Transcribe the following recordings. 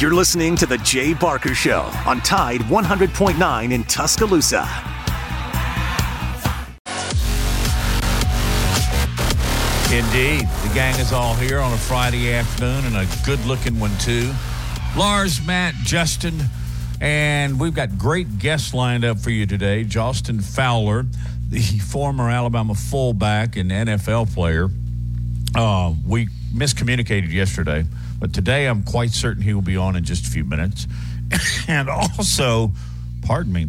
You're listening to The Jay Barker Show on Tide 100.9 in Tuscaloosa. Indeed. The gang is all here on a Friday afternoon and a good looking one, too. Lars, Matt, Justin, and we've got great guests lined up for you today. Jalston Fowler, the former Alabama fullback and NFL player. Uh, we miscommunicated yesterday, but today I'm quite certain he will be on in just a few minutes. and also, pardon me,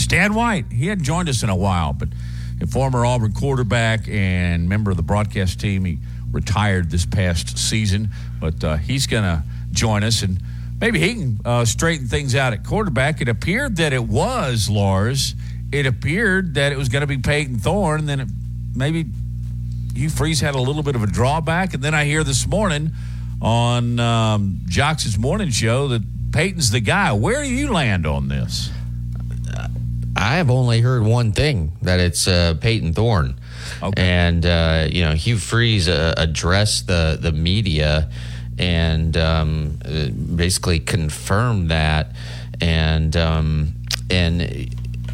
Stan White. He hadn't joined us in a while, but a former Auburn quarterback and member of the broadcast team. He retired this past season, but uh, he's going to join us and maybe he can uh, straighten things out at quarterback. It appeared that it was Lars. It appeared that it was going to be Payton Thorne. Then it, maybe Hugh Freeze had a little bit of a drawback, and then I hear this morning on um, Jocks' morning show that Payton's the guy. Where do you land on this? I have only heard one thing that it's uh, Payton Thorne, Okay. and uh, you know Hugh Freeze uh, addressed the the media and um, uh, basically confirmed that, and um, and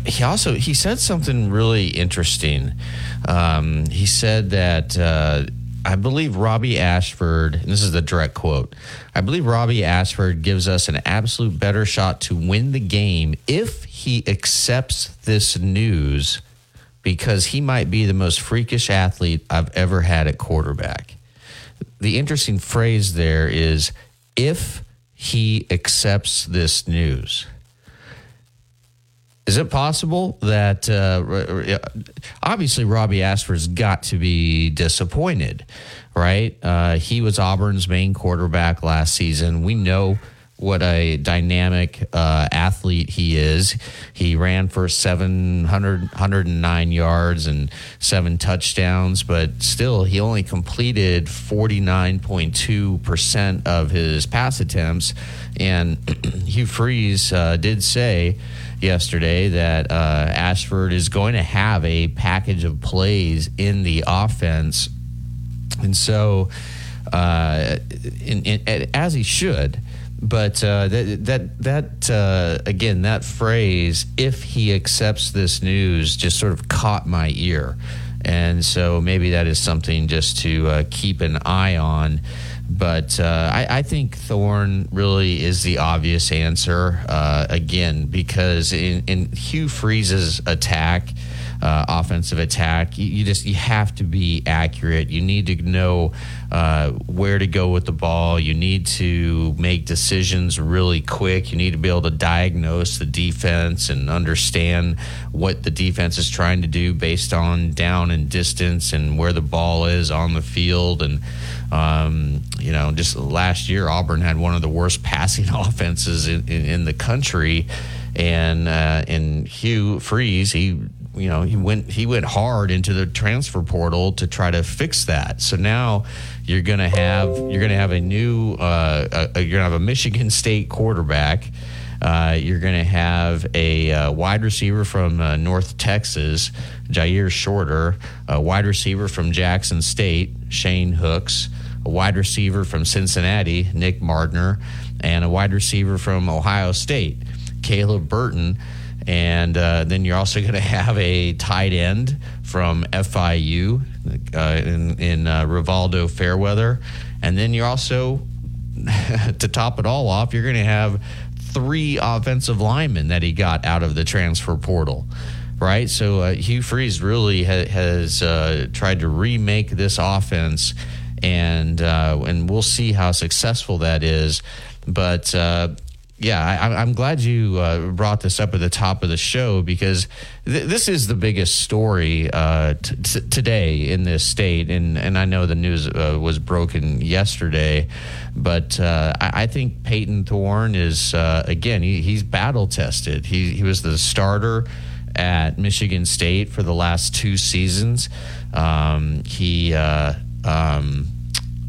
he also he said something really interesting. Um, he said that. I believe Robbie Ashford, and this is the direct quote. I believe Robbie Ashford gives us an absolute better shot to win the game if he accepts this news because he might be the most freakish athlete I've ever had at quarterback. The interesting phrase there is if he accepts this news. Is it possible that uh, obviously Robbie Ashford's got to be disappointed, right? Uh, he was Auburn's main quarterback last season. We know what a dynamic uh, athlete he is. He ran for 700, 109 yards and seven touchdowns, but still, he only completed 49.2% of his pass attempts. And Hugh Freeze uh, did say yesterday that uh, Ashford is going to have a package of plays in the offense. And so, uh, in, in, as he should, but uh, that that that uh, again that phrase if he accepts this news just sort of caught my ear. And so maybe that is something just to uh, keep an eye on. But uh, I, I, think Thorne really is the obvious answer uh, again because in, in Hugh Freeze's attack uh, offensive attack. You, you, just you have to be accurate. You need to know uh, where to go with the ball. You need to make decisions really quick. You need to be able to diagnose the defense and understand what the defense is trying to do based on down and distance and where the ball is on the field and. Um, you know, just last year, Auburn had one of the worst passing offenses in, in, in the country, and uh, and Hugh Freeze, he you know he went he went hard into the transfer portal to try to fix that. So now you're gonna have you're gonna have a new uh, a, you're gonna have a Michigan State quarterback. Uh, you're going to have a uh, wide receiver from uh, North Texas, Jyaire Shorter, a wide receiver from Jackson State, Shane Hooks, a wide receiver from Cincinnati, Nick Mardner, and a wide receiver from Ohio State, Caleb Burton. And uh, then you're also going to have a tight end from FIU uh, in, in uh, Rivaldo Fairweather. And then you're also, to top it all off, you're going to have three offensive linemen that he got out of the transfer portal. Right, so uh, Hugh Freeze really ha- has uh, tried to remake this offense, and uh, and we'll see how successful that is. But yeah, I, am glad you uh, brought this up at the top of the show because th- this is the biggest story uh, t- t- today in this state, and and I know the news uh, was broken yesterday, but uh, I, I, think Payton Thorne is uh, again he, he's battle tested. He he was the starter at Michigan State for the last two seasons. Um, he uh, um,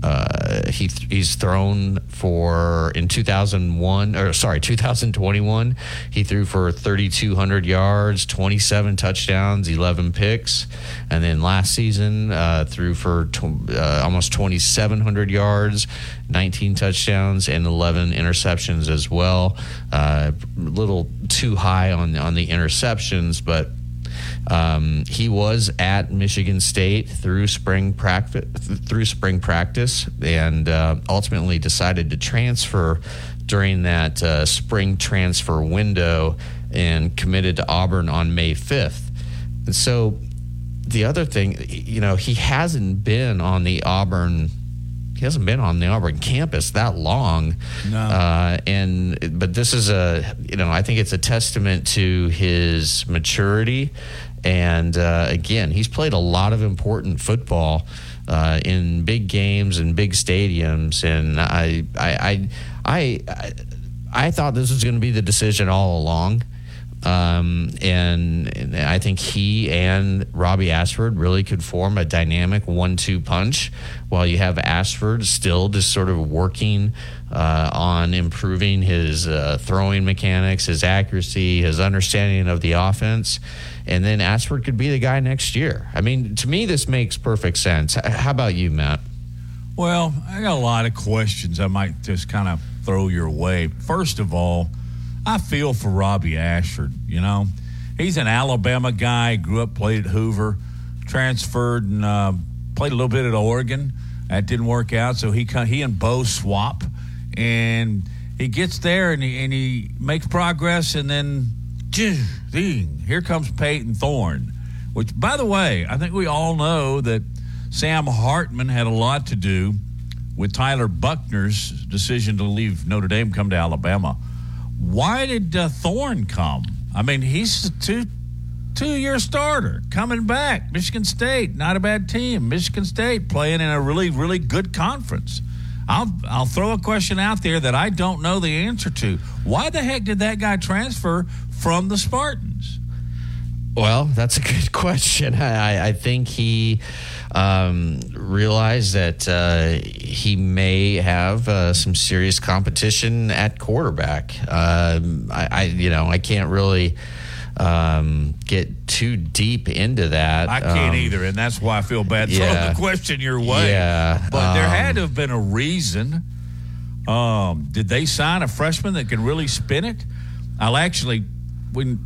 uh, he he's thrown for in 2001 or sorry 2021 he threw for 3200 yards 27 touchdowns 11 picks. And then last season uh, threw for tw- uh, almost 2700 yards 19 touchdowns and 11 interceptions as well. Uh, a little too high on on the interceptions but um, he was at Michigan State through spring practice, through spring practice, and uh, ultimately decided to transfer during that uh, spring transfer window and committed to Auburn on May fifth. And so, the other thing, you know, he hasn't been on the Auburn he hasn't been on the Auburn campus that long. No. Uh, and but this is a you know I think it's a testament to his maturity, and uh, again he's played a lot of important football. Uh, in big games and big stadiums, and I, I, I, I, I thought this was going to be the decision all along. Um, and, and, I think he and Robbie Ashford really could form a dynamic one-two punch. While you have Ashford still just sort of working uh, on improving his uh, throwing mechanics, his accuracy, his understanding of the offense, and then Ashford could be the guy next year. I mean, to me, this makes perfect sense. How about you, Matt? Well, I got a lot of questions. I might just kind of throw your way. First of all I feel for Robbie Ashford. You know, he's an Alabama guy. Grew up, played at Hoover, transferred and uh, played a little bit at Oregon. That didn't work out, so he he and Bo swap, and he gets there and he, and he makes progress, and then ding, here comes Payton Thorne. Which, by the way, I think we all know that Sam Hartman had a lot to do with Tyler Buchner's decision to leave Notre Dame, come to Alabama. Why did uh, Thorne come? I mean, he's a two two year starter coming back. Michigan State, not a bad team. Michigan State playing in a really really good conference. I'll I'll throw a question out there that I don't know the answer to. Why the heck did that guy transfer from the Spartans? Well, that's a good question. I, I think he um, realized that uh, he may have uh, some serious competition at quarterback. Um, I, I, you know, I can't really um, get too deep into that. I can't Um, either, and that's why I feel bad throwing the question your way. Yeah, but there um, had to have been a reason. Um, did they sign a freshman that can really spin it? I'll actually, when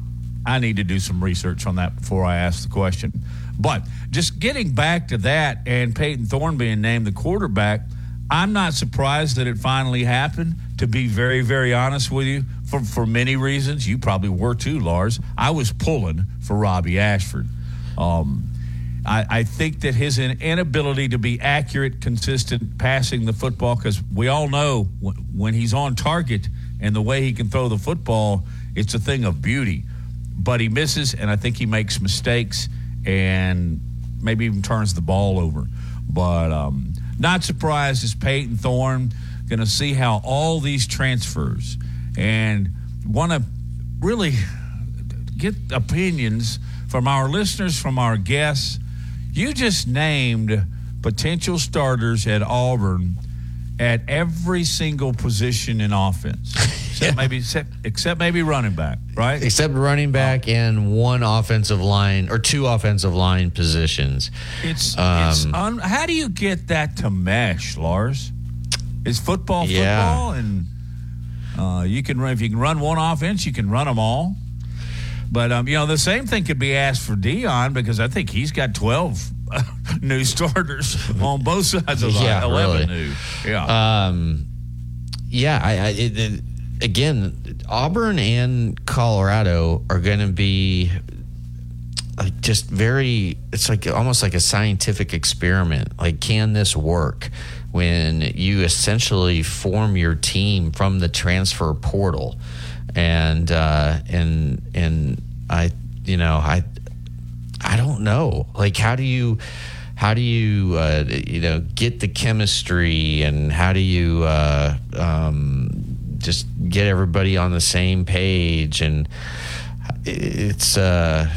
I need to do some research on that before I ask the question. But just getting back to that and Payton Thorne being named the quarterback, I'm not surprised that it finally happened. To be very, very honest with you, for for many reasons, you probably were too, Lars. I was pulling for Robbie Ashford. Um, I, I think that his inability to be accurate, consistent passing the football, because we all know when he's on target and the way he can throw the football, it's a thing of beauty. But he misses, and I think he makes mistakes and maybe even turns the ball over. But um, not surprised is Payton Thorne going to see how all these transfers and want to really get opinions from our listeners, from our guests. You just named potential starters at Auburn at every single position in offense, except maybe except, except maybe running back, right? Except running back and one offensive line or two offensive line positions. It's, Um, it's un, how do you get that to mesh, Lars? Is football Yeah. football, and uh, you can run if you can run one offense, you can run them all. But um, you know the same thing could be asked for Deion because I think he's got twelve new starters on both sides of the Yeah, eleven really. new. Yeah, Um, yeah, I, I it, it, again, Auburn and Colorado are going to be like just very. It's like almost like a scientific experiment. Like, can this work? When you essentially form your team from the transfer portal, and uh, and and I, you know, I I don't know. Like, how do you, how do you, uh, you know, get the chemistry and how do you uh, um, just get everybody on the same page? And it's, uh,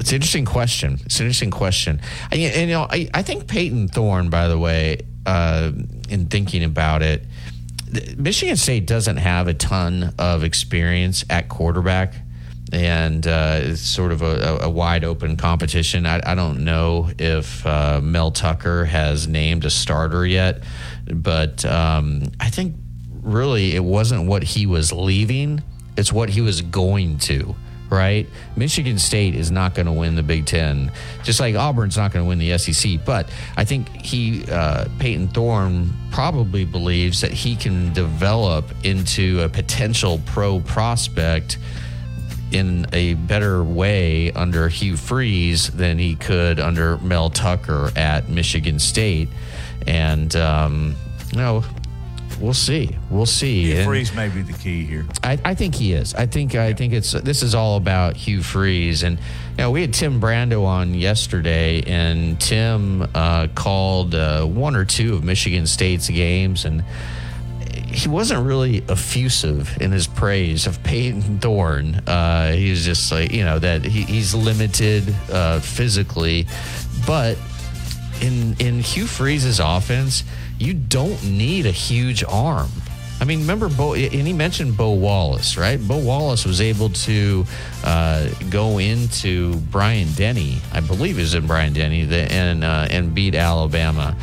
It's an interesting question. It's an interesting question. And, and, you know, I, I think Payton Thorne, by the way, uh, in thinking about it, Michigan State doesn't have a ton of experience at quarterback, and uh, it's sort of a, a, wide open competition. I, I don't know if uh, Mel Tucker has named a starter yet, but um, I think really it wasn't what he was leaving; it's what he was going to right? Michigan State is not going to win the Big Ten, just like Auburn's not going to win the SEC. But I think he, uh, Payton Thorne, probably believes that he can develop into a potential pro prospect in a better way under Hugh Freeze than he could under Mel Tucker at Michigan State. And, um, you know, we'll see. We'll see. Hugh Freeze may be the key here. I, I think he is. I think I think it's this is all about Hugh Freeze, and you know we had Tim Brando on yesterday, and Tim uh, called uh, one or two of Michigan State's games, and he wasn't really effusive in his praise of Payton Thorne. Uh, he was just like you know that he, he's limited uh, physically, but in in Hugh Freeze's offense you don't need a huge arm. I mean, remember Bo, and he mentioned Bo Wallace, right? Bo Wallace was able to uh, go into Bryant-Denny, I believe it was in Bryant-Denny, and uh, and beat Alabama,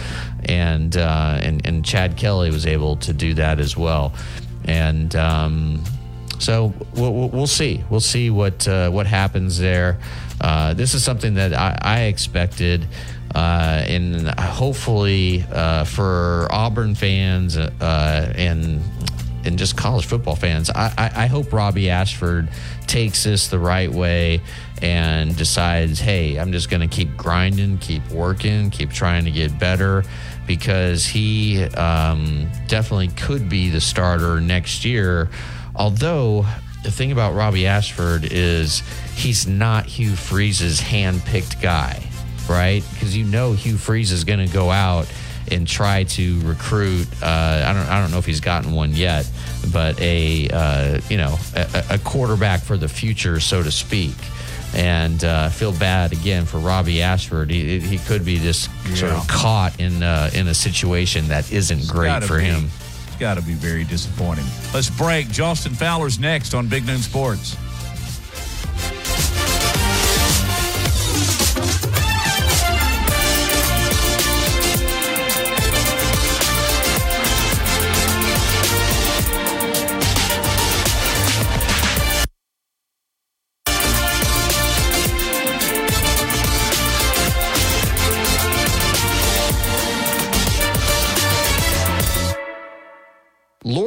and uh, and and Chad Kelly was able to do that as well, and um, so we'll, we'll see, we'll see what uh, what happens there. Uh, this is something that I, I expected. Uh, and hopefully uh, for Auburn fans uh, and and just college football fans, I, I, I, hope Robbie Ashford takes this the right way and decides, hey, I'm just going to keep grinding, keep working, keep trying to get better because he um, definitely could be the starter next year. Although the thing about Robbie Ashford is he's not Hugh Freeze's hand-picked guy right? Because you know Hugh Freeze is going to go out and try to recruit. Uh, I don't I don't know if he's gotten one yet, but a uh, you know a, a, quarterback for the future, so to speak. And uh, feel bad again for Robbie Ashford. He, he could be just yeah. sort of caught in uh, in a situation that isn't it's great for be, him. It's got to be very disappointing. Let's break. Jalston Fowler's next on Big Noon Sports.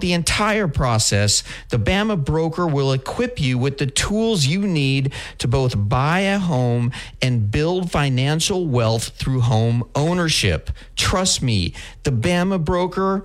the entire process, the Bama broker will equip you with the tools you need to both buy a home and build financial wealth through home ownership. Trust me, the Bama broker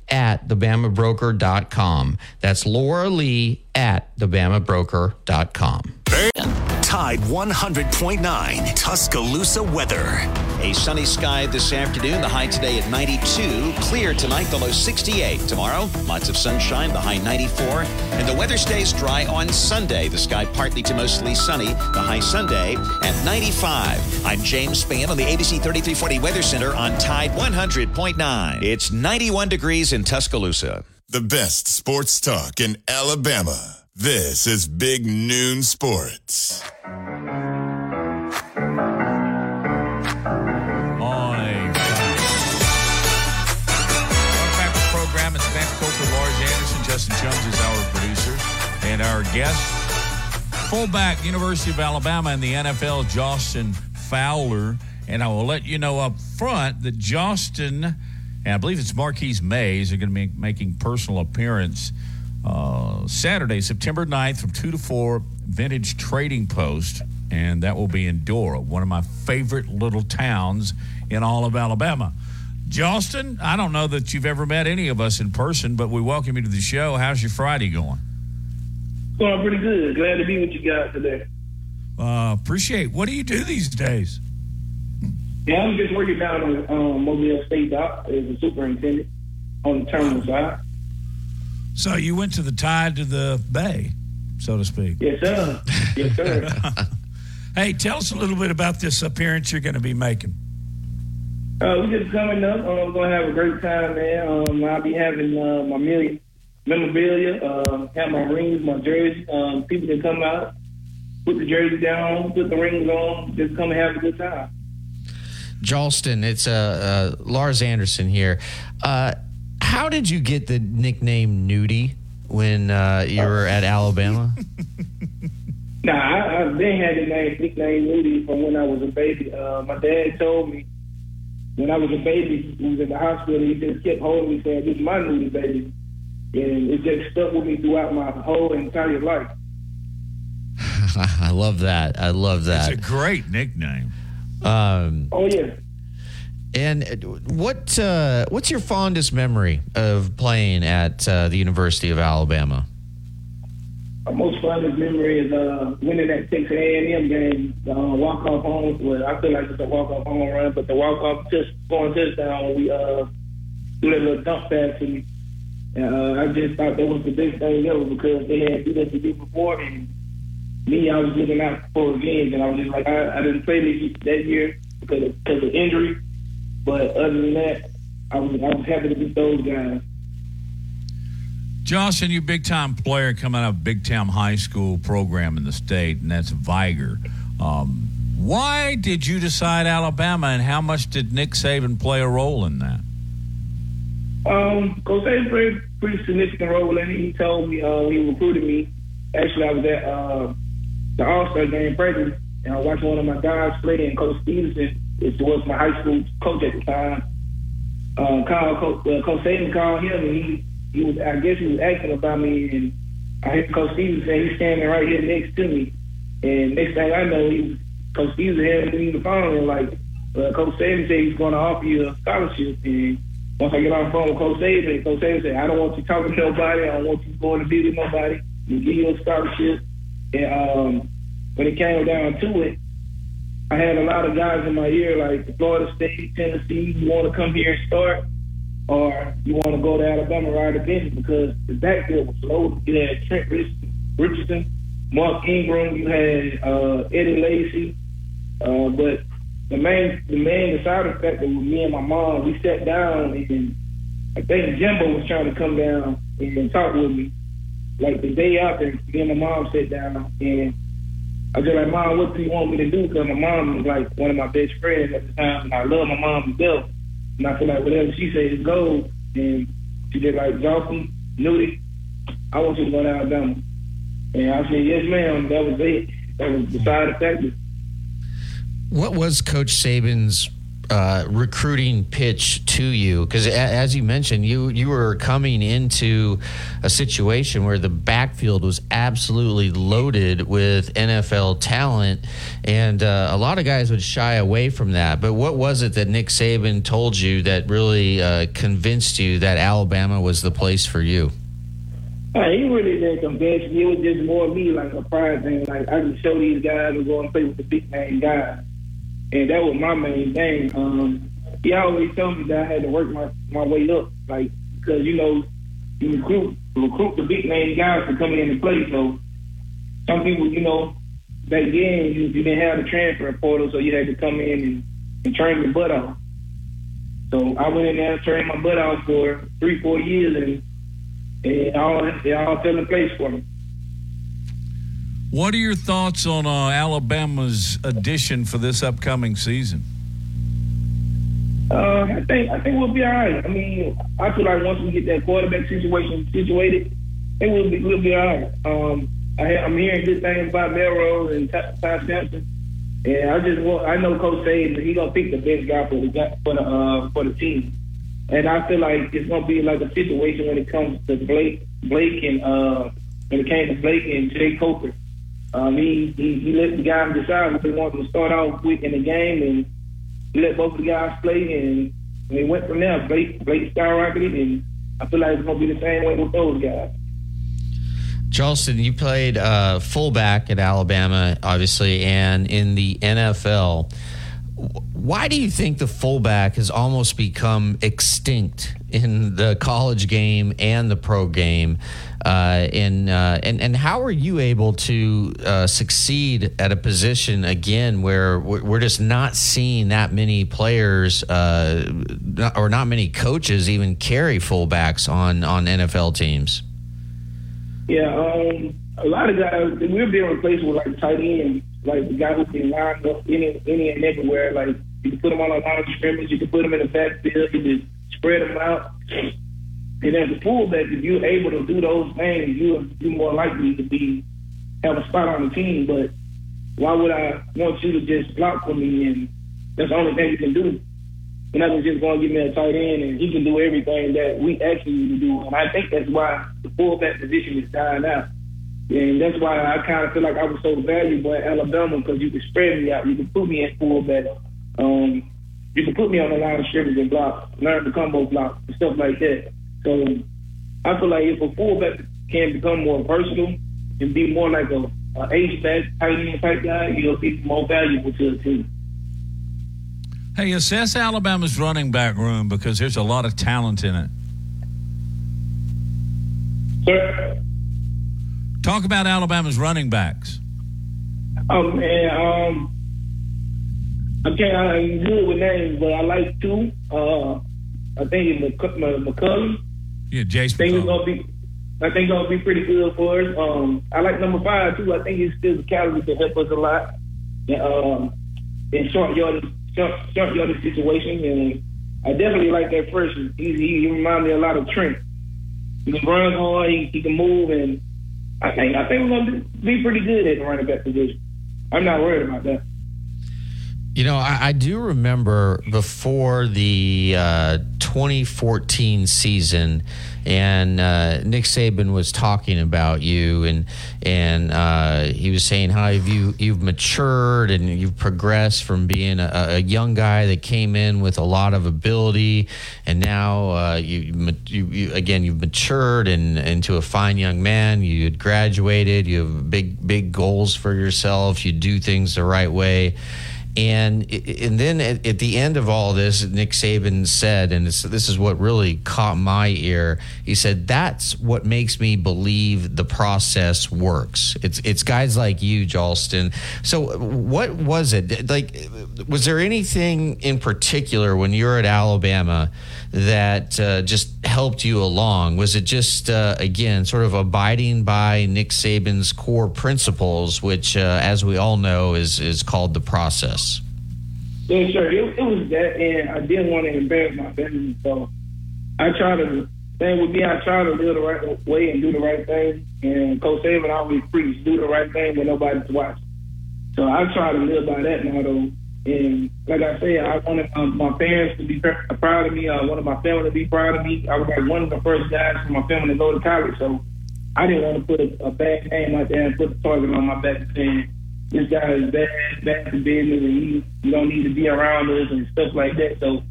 at thebamabroker.com. That's Laura Lee at thebamabroker.com. Tide 100.9 Tuscaloosa weather. A sunny sky this afternoon. The high today at 92. Clear tonight, the low 68. Tomorrow, lots of sunshine, the high 94. And the weather stays dry on Sunday. The sky partly to mostly sunny. The high Sunday at 95. I'm James Spann on the ABC 3340 Weather Center on Tide 100.9. It's 91 degrees in Tuscaloosa. The best sports talk in Alabama. This is Big Noon Sports. Justin Jones is our producer and our guest. Fullback, University of Alabama, and the NFL, Jalston Fowler. And I will let you know up front that Jalston, and I believe it's Marquis Maze, are going to be making personal appearance uh, Saturday, September 9th from 2 to 4, Vintage Trading Post. And that will be in Dora, one of my favorite little towns in all of Alabama. Jalston, I don't know that you've ever met any of us in person, but we welcome you to the show. How's your Friday going? Going pretty good. Glad to be with you guys today. Uh, appreciate. What do you do these days? Yeah, I'm just working down on um, Mobile State Dock as a superintendent on the terminal side. So you went to the tide to the bay, so to speak. Yes, sir. Yes, sir. hey, tell us a little bit about this appearance you're going to be making. Uh, we're just coming up. Uh, we're gonna have a great time, man. Um, I'll be having uh, my million memorabilia, uh, have my rings, my jersey. Um, people can come out, put the jersey down, put the rings on, just come and have a good time. Jalston, it's uh, uh, Lars Anderson here. How did you get the nickname Nudie when uh, you were at Alabama? Nah, I, I've been had the name nickname Nudie from when I was a baby. Uh, my dad told me when I was a baby, he was in the hospital. He just kept holding me, saying, "This is my Nudie baby," and it just stuck with me throughout my whole entire life. I love that. I love that. It's a great nickname. Um, Oh yeah. And what uh, what's your fondest memory of playing at uh, the University of Alabama? My most fondest memory is uh, winning that Texas A&M game, the uh, walk-off home. Well, I feel like it's a walk-off home run, but the walk-off just going touchdown we uh, do that little dump pass to me. Uh, I just thought that was the best thing ever because they had beat that to day before, and me, I was looking out for games, and I was just like, I, I didn't play that year because of, because of injury, but other than that, I'm, I was happy to beat those guys. Jalston, you big time player coming out of big time high school program in the state, and that's Vigor. Um, why did you decide Alabama, and how much did Nick Saban play a role in that? Um, Coach Saban played a pretty significant role in it. He told me, uh, he recruited me. Actually, I was at uh, the All Star game practice, and I watched one of my guys play, and Coach Stevenson, which was my high school coach at the time, uh, called Coach, uh, Coach Saban called him, and he, he was, I guess he was asking about me, and I heard Coach Stevenson say he's standing right here next to me. And next thing I know, he Coach Stevenson had me on the phone, and like, uh, Coach Saban said he's going to offer you a scholarship, and once I get on the phone with Coach Saban, Coach Saban said, I don't want you talking to nobody. I don't want you going to be with nobody. We give you a scholarship. And um, when it came down to it, I had a lot of guys in my ear like Florida State, Tennessee. You want to come here and start, or you want to go to Alabama the bench because the backfield was loaded. You had Trent Richardson, Richardson Mark Ingram. You had uh, Eddie Lacy. Uh, but the main the main deciding factor was me and my mom. We sat down and I think Jimbo was trying to come down and talk with me. Like the day after, me and my mom sat down and I was like, Mom, what do you want me to do? Because my mom was like one of my best friends at the time, and I love my mom to death. And I feel like whatever she says is gold. And she did like, Jalston, Nudie, I want you to go to Alabama. And I said, yes, ma'am. That was it. That was the side effect. What was Coach Saban's uh, recruiting pitch to you? Because as you mentioned, you you were coming into a situation where the backfield was absolutely loaded with NFL talent, and uh, a lot of guys would shy away from that. But what was it that Nick Saban told you that really uh, convinced you that Alabama was the place for you? Uh, he really didn't convince me. It was just more me, like a pride thing. Like I can show these guys and go and play with the big name guys, and that was my main thing. Um, he always told me that I had to work my my way up, like because you know you recruit recruit the big name guys to come in and play. So some people, you know, back then you, you didn't have the transfer portal, so you had to come in and, and train your butt off. So I went in there and trained my butt off for three, four years, and it all it all fell in place for me. What are your thoughts on uh, Alabama's addition for this upcoming season? Uh, I think I think we'll be all right. I mean, I feel like once we get that quarterback situation situated, it we'll be we'll be all right. Um, I, I'm hearing good things about Milroe and Ty, Ty Simpson. And I just want, I know Coach Saban, he gonna pick the best guy for the for the uh, for the team. And I feel like it's gonna be like a situation when it comes to Blake, Blake and uh, when it came to Blake and Jake Coker. Um, he, he he let the guys decide what they wanted to start off with in the game, and he let both of the guys play, and, and they went from there. Blake Blake skyrocketed, and I feel like it's gonna be the same way with those guys. Jalston, you played uh, fullback at Alabama, obviously, and in the NFL. Why do you think the fullback has almost become extinct in the college game and the pro game? Uh, and, uh, and and how are you able to uh, succeed at a position again where we're just not seeing that many players uh, or not many coaches even carry fullbacks on on NFL teams? Yeah, um, a lot of guys we're being replaced with like tight ends, like the guy who can line up any any and everywhere. Like you can put them on a line of scrimmage, you can put them in the backfield, you can just spread them out. And as a fullback, if you're able to do those things, you're you more likely to be have a spot on the team. But why would I want you to just block for me? And that's the only thing you can do. You're not just going to give me a tight end and he can do everything that we ask you to do. And I think that's why the fullback position is dying out. And that's why I kind of feel like I was so valuable at Alabama because you could spread me out. You could put me at fullback. Um, you could put me on the line of scrimmage and block, learn the combo block, and stuff like that. So I feel like if a fullback can become more versatile and be more like a, a H-back, tight end type guy, you'll be more valuable to the team. Hey, assess Alabama's running back room because there's a lot of talent in it. Sir? Talk about Alabama's running backs. Oh man, um, I can't. I'm good with names, but I like two. Uh, I think it's McClellan. Yeah, Jase. I think it's gonna be. I think it's gonna be pretty good for us. Um, I like number five too. I think his physicality can help us a lot. And, um, in short yardage short, short yardage situation, and I definitely like that freshman. He, he, he reminds me a lot of Trent. He can run hard, he, he can move, and I think I think we're gonna be pretty good at the running back position. I'm not worried about that. You know, I, I do remember before the uh, 2014 season, and uh, Nick Saban was talking about you, and and uh, he was saying how you you've matured and you've progressed from being a, a, young guy that came in with a lot of ability, and now uh, you, you, you again you've matured and into a fine young man. You had graduated. You have big big goals for yourself. You do things the right way. And and then at, at, the end of all this, Nick Saban said, and this, is what really caught my ear. He said, "That's what makes me believe the process works. It's it's guys like you, Jalston. So, what was it like? Was there anything in particular when you were at Alabama that uh, just helped you along? Was it just uh, again sort of abiding by Nick Saban's core principles, which, uh, as we all know, is is called the process? Yeah, sure. It, it was that, and I didn't want to embarrass my family, so I try to. Thing with me, I try to live the right way and do the right thing. And Coach Saban always preached do the right thing when nobody's watching. So I try to live by that motto and like I said, I wanted um, my parents to be proud of me. I wanted my family to be proud of me. I was like one of the first guys in my family to go to college, so I didn't want to put a, a bad name out there and put the target on my back saying this guy is bad, bad for business, and he you don't need to be around us and stuff like that. So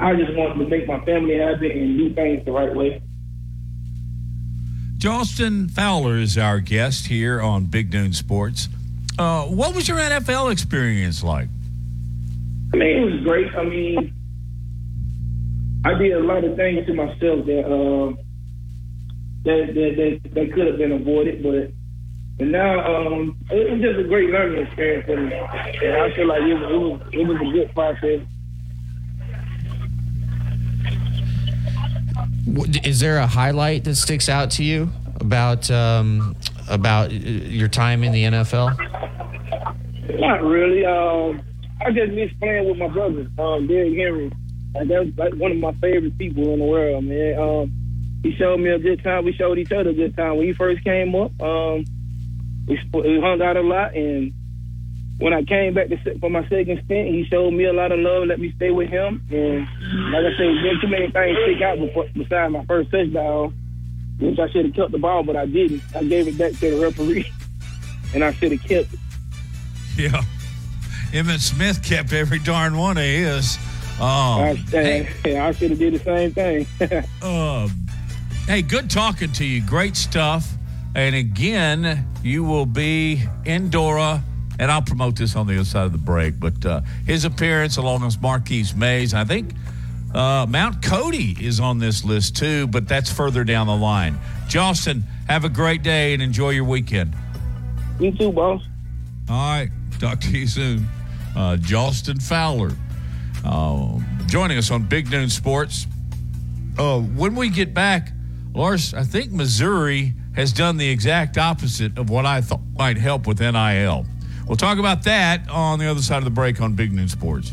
I just wanted to make my family happy and do things the right way. Jalston Fowler is our guest here on Big Noon Sports. Uh, what was your NFL experience like? I mean, it was great. I mean, I did a lot of things to myself that uh, that, that that that could have been avoided, but but now um, it was just a great learning experience for me, and I feel like it was it was, it was a good process. Is there a highlight that sticks out to you about um, about your time in the NFL? Not really. Um, I just miss playing with my brother, um, Derrick Henry. Like that's like one of my favorite people in the world, man. Um, he showed me a good time. We showed each other a good time when he first came up. Um, we, we hung out a lot, and when I came back to, for my second stint, he showed me a lot of love, let me stay with him, and like I said, there too many things stick out before, besides my first touchdown, which I should have kept the ball, but I didn't. I gave it back to the referee, and I should have kept it. Yeah. Emmitt Smith kept every darn one of his. Oh, I, hey, I should have did the same thing. uh, hey, good talking to you. Great stuff. And again, you will be in Dora, and I'll promote this on the other side of the break. But uh, his appearance along with Marquis Maze, I think uh, Mount Cody is on this list too, but that's further down the line. Jalston, have a great day and enjoy your weekend. you too, boss. All right. Talk to you soon. Uh, Jalston Fowler uh, joining us on Big Noon Sports. Uh, when we get back, Lars, I think Missouri has done the exact opposite of what I thought might help with NIL. We'll talk about that on the other side of the break on Big Noon Sports.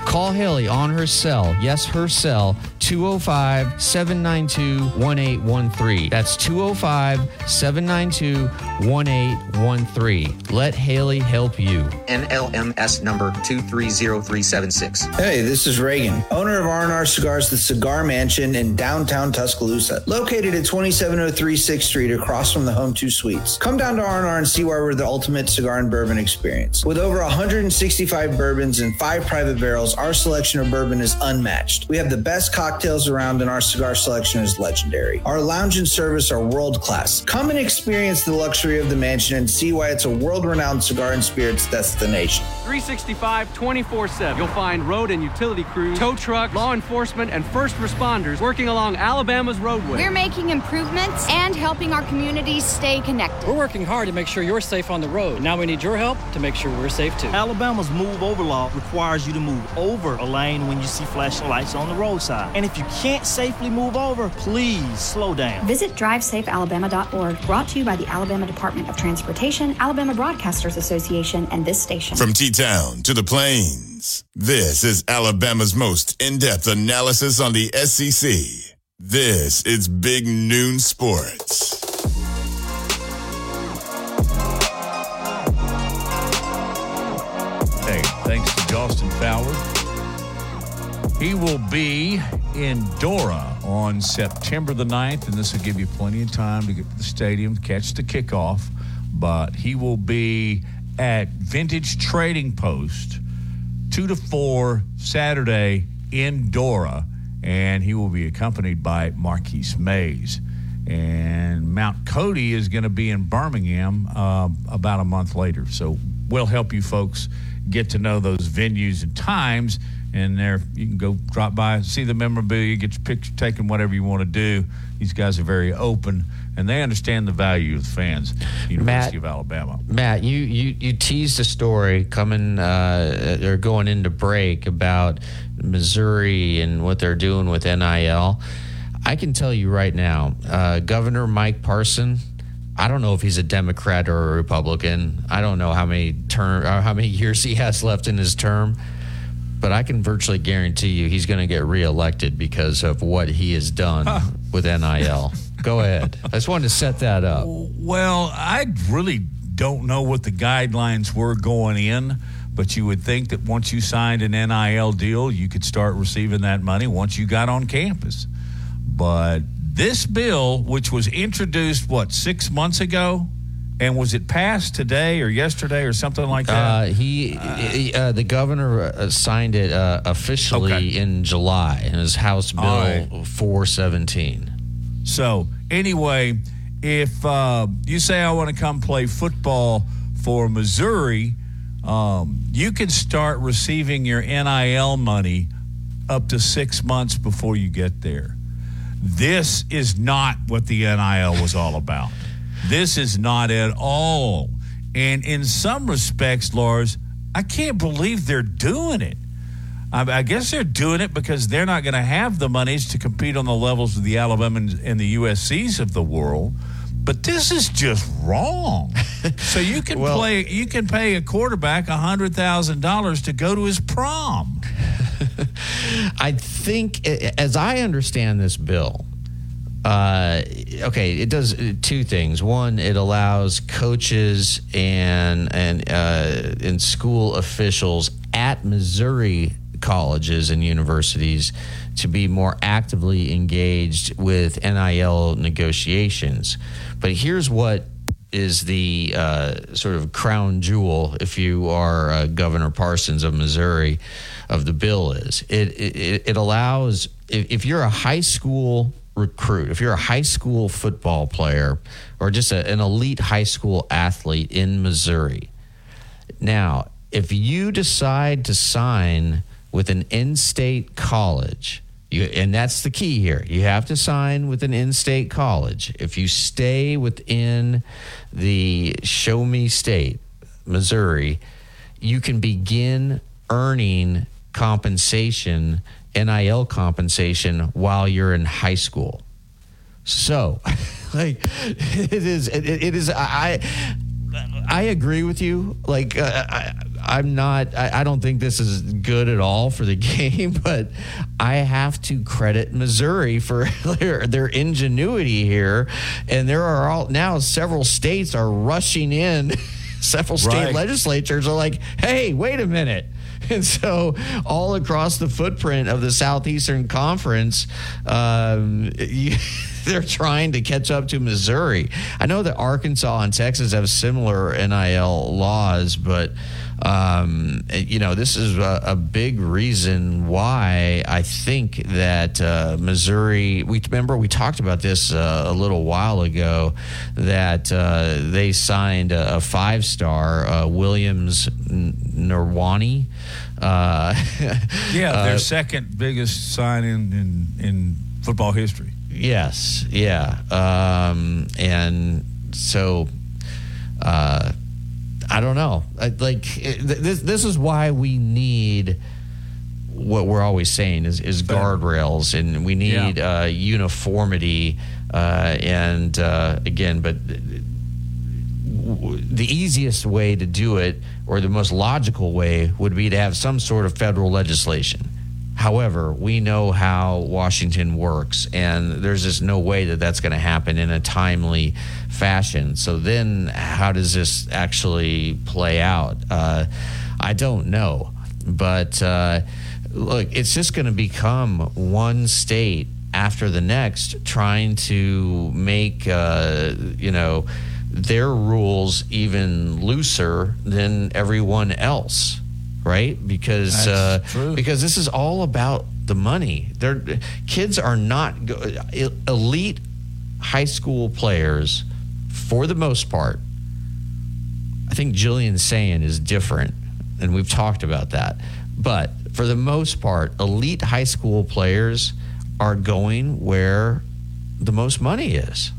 Call Haley on her cell, yes, her cell, 205 792 1813. That's 205 792 1813. Let Haley help you. NMLS number 230376. Hey, this is Reagan, owner of R&R Cigars, the Cigar Mansion in downtown Tuscaloosa, located at 2703 6th Street across from the Home 2 Suites. Come down to R&R and see why we're the ultimate cigar and bourbon experience. With over 165 bourbons and five private barrels, our selection of bourbon is unmatched. We have the best cocktails around and our cigar selection is legendary. Our lounge and service are world class. Come and experience the luxury of the mansion and see why it's a world-renowned cigar and spirits destination. 365 24 7. You'll find road and utility crews, tow truck, law enforcement, and first responders working along Alabama's roadway. We're making improvements and helping our communities stay connected. We're working hard to make sure you're safe on the road. Now we need your help to make sure we're safe too. Alabama's move over law requires you to move over a lane when you see flashing lights on the roadside. And if you can't safely move over, please slow down. Visit drivesafealabama.org, brought to you by the Alabama Department of Transportation, Alabama Broadcasters Association, and this station. From T Town to the Plains, this is Alabama's most in depth analysis on the SEC. This is Big Noon Sports. To Jalston Fowler. He will be in Dora on September the 9th, and this will give you plenty of time to get to the stadium, catch the kickoff. But he will be at Vintage Trading Post, 2 to 4 Saturday in Dora, and he will be accompanied by Marquis Maze. And Mount Cody is going to be in Birmingham uh, about a month later. So we'll help you folks get to know those venues and times. And there, you can go drop by, see the memorabilia, get your picture taken, whatever you want to do. These guys are very open, and they understand the value of the fans. University Matt- of Alabama. Matt, you you you teased a story coming uh, or going into break about Missouri and what they're doing with NIL. I can tell you right now, uh, Governor Mike Parson. I don't know if he's a Democrat or a Republican. I don't know how many term or how many years he has left in his term, but I can virtually guarantee you he's going to get reelected because of what he has done with NIL. Go ahead. I just wanted to set that up. Well, I really don't know what the guidelines were going in, but you would think that once you signed an NIL deal, you could start receiving that money once you got on campus. But this bill, which was introduced, what, six months ago, And was it passed today or yesterday or something like that? Uh, he, he- uh, the governor uh, signed it uh, officially Okay. in July in his House Bill right. 417. So anyway, if uh, you say I want to come play football for Missouri, um, you can start receiving your NIL money up to six months before you get there. This is not what the NIL was all about. This is not at all. And in some respects, Lars, I can't believe they're doing it. I, I guess they're doing it because they're not going to have the monies to compete on the levels of the Alabama and, and the USC's of the world. But this is just wrong. so you can Well- play, you can pay a quarterback hundred thousand dollars to go to his prom. I think, as I understand this bill, uh, okay, it does uh, two things. One, it allows coaches and and uh, and school officials at Missouri colleges and universities to be more actively engaged with NIL negotiations. But here's what is the uh, sort of crown jewel, if you are uh, Governor Parsons of Missouri, of the bill is it it, it allows if, if you're a high school recruit, if you're a high school football player or just a, an elite high school athlete in Missouri, now if you decide to sign with an in-state college. You, and that's the key here. You have to sign with an in state college. If you stay within the show me state, Missouri, you can begin earning compensation, NIL compensation, while you're in high school. So, like, it is, it, it is, I, I agree with you. Like, uh, I, I'm not, I, I don't think this is good at all for the game, but I have to credit Missouri for their, their ingenuity here. And there are all now several states are rushing in, several state Right. legislatures are like, hey, wait a minute. And so, all across the footprint of the Southeastern Conference, um, you, they're trying to catch up to Missouri. I know that Arkansas and Texas have similar NIL laws, but um, you know this is a, a big reason why I think that uh, Missouri. We remember we talked about this uh, a little while ago that uh, they signed a, a five-star uh, Williams Nirwani. Uh, Yeah, uh, their second biggest sign in, in, in football history. Yes, yeah. Um, and so uh, I don't know. I, like it, this this is why we need what we're always saying is, is guardrails and we need uh, uniformity uh, and uh, again but the easiest way to do it or the most logical way would be to have some sort of federal legislation However, we know how Washington works, and there's just no way that that's going to happen in a timely fashion. So then, how does this actually play out? Uh, I don't know, but uh, look, it's just going to become one state after the next trying to make uh, you know their rules even looser than everyone else right? Because uh, because this is all about the money. They're, kids are not go- elite high school players for the most part. I think Julian Sayin is different and we've talked about that. But for the most part elite high school players are going where the most money is.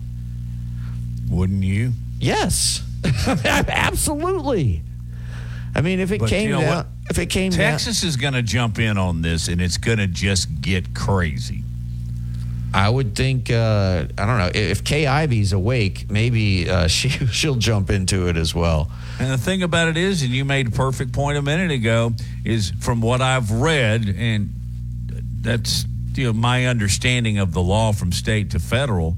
Wouldn't you? yes. Absolutely. I mean if it But came you know down? If it came down Texas is going to jump in on this, and it's going to just get crazy. I would think uh, I don't know if Kay Ivey's awake, maybe uh, she she'll jump into it as well. And the thing about it is, and you made a perfect point a minute ago, is from what I've read, and that's you know my understanding of the law from state to federal.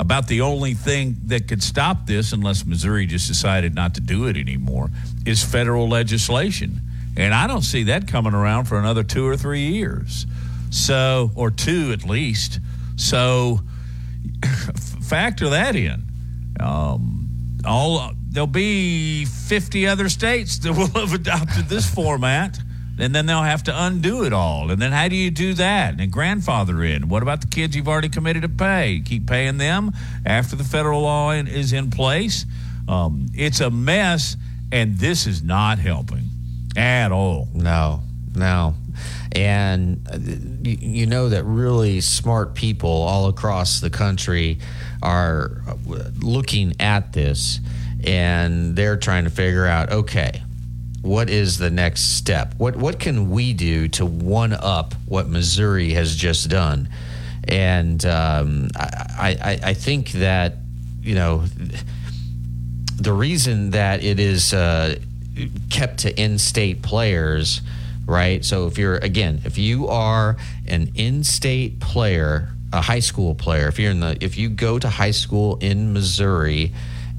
About the only thing that could stop this, unless Missouri just decided not to do it anymore, is federal legislation. And I don't see that coming around for another two or three years. So, or two at least. So, factor that in. Um, all there'll be 50 other states that will have adopted this format. And then they'll have to undo it all. And then how do you do that? And grandfather in. What about the kids you've already committed to pay? Keep paying them after the federal law in, is in place. Um, it's a mess, and this is not helping at all. No, no. And uh, you, know that really smart people all across the country are uh, looking at this and they're trying to figure out okay, what is the next step? What what can we do to one up what Missouri has just done? And um, I, I, I think that you know the reason that it is uh, kept to in-state players, right? So if you're again, if you are an in-state player, a high school player, if you're in the if you go to high school in Missouri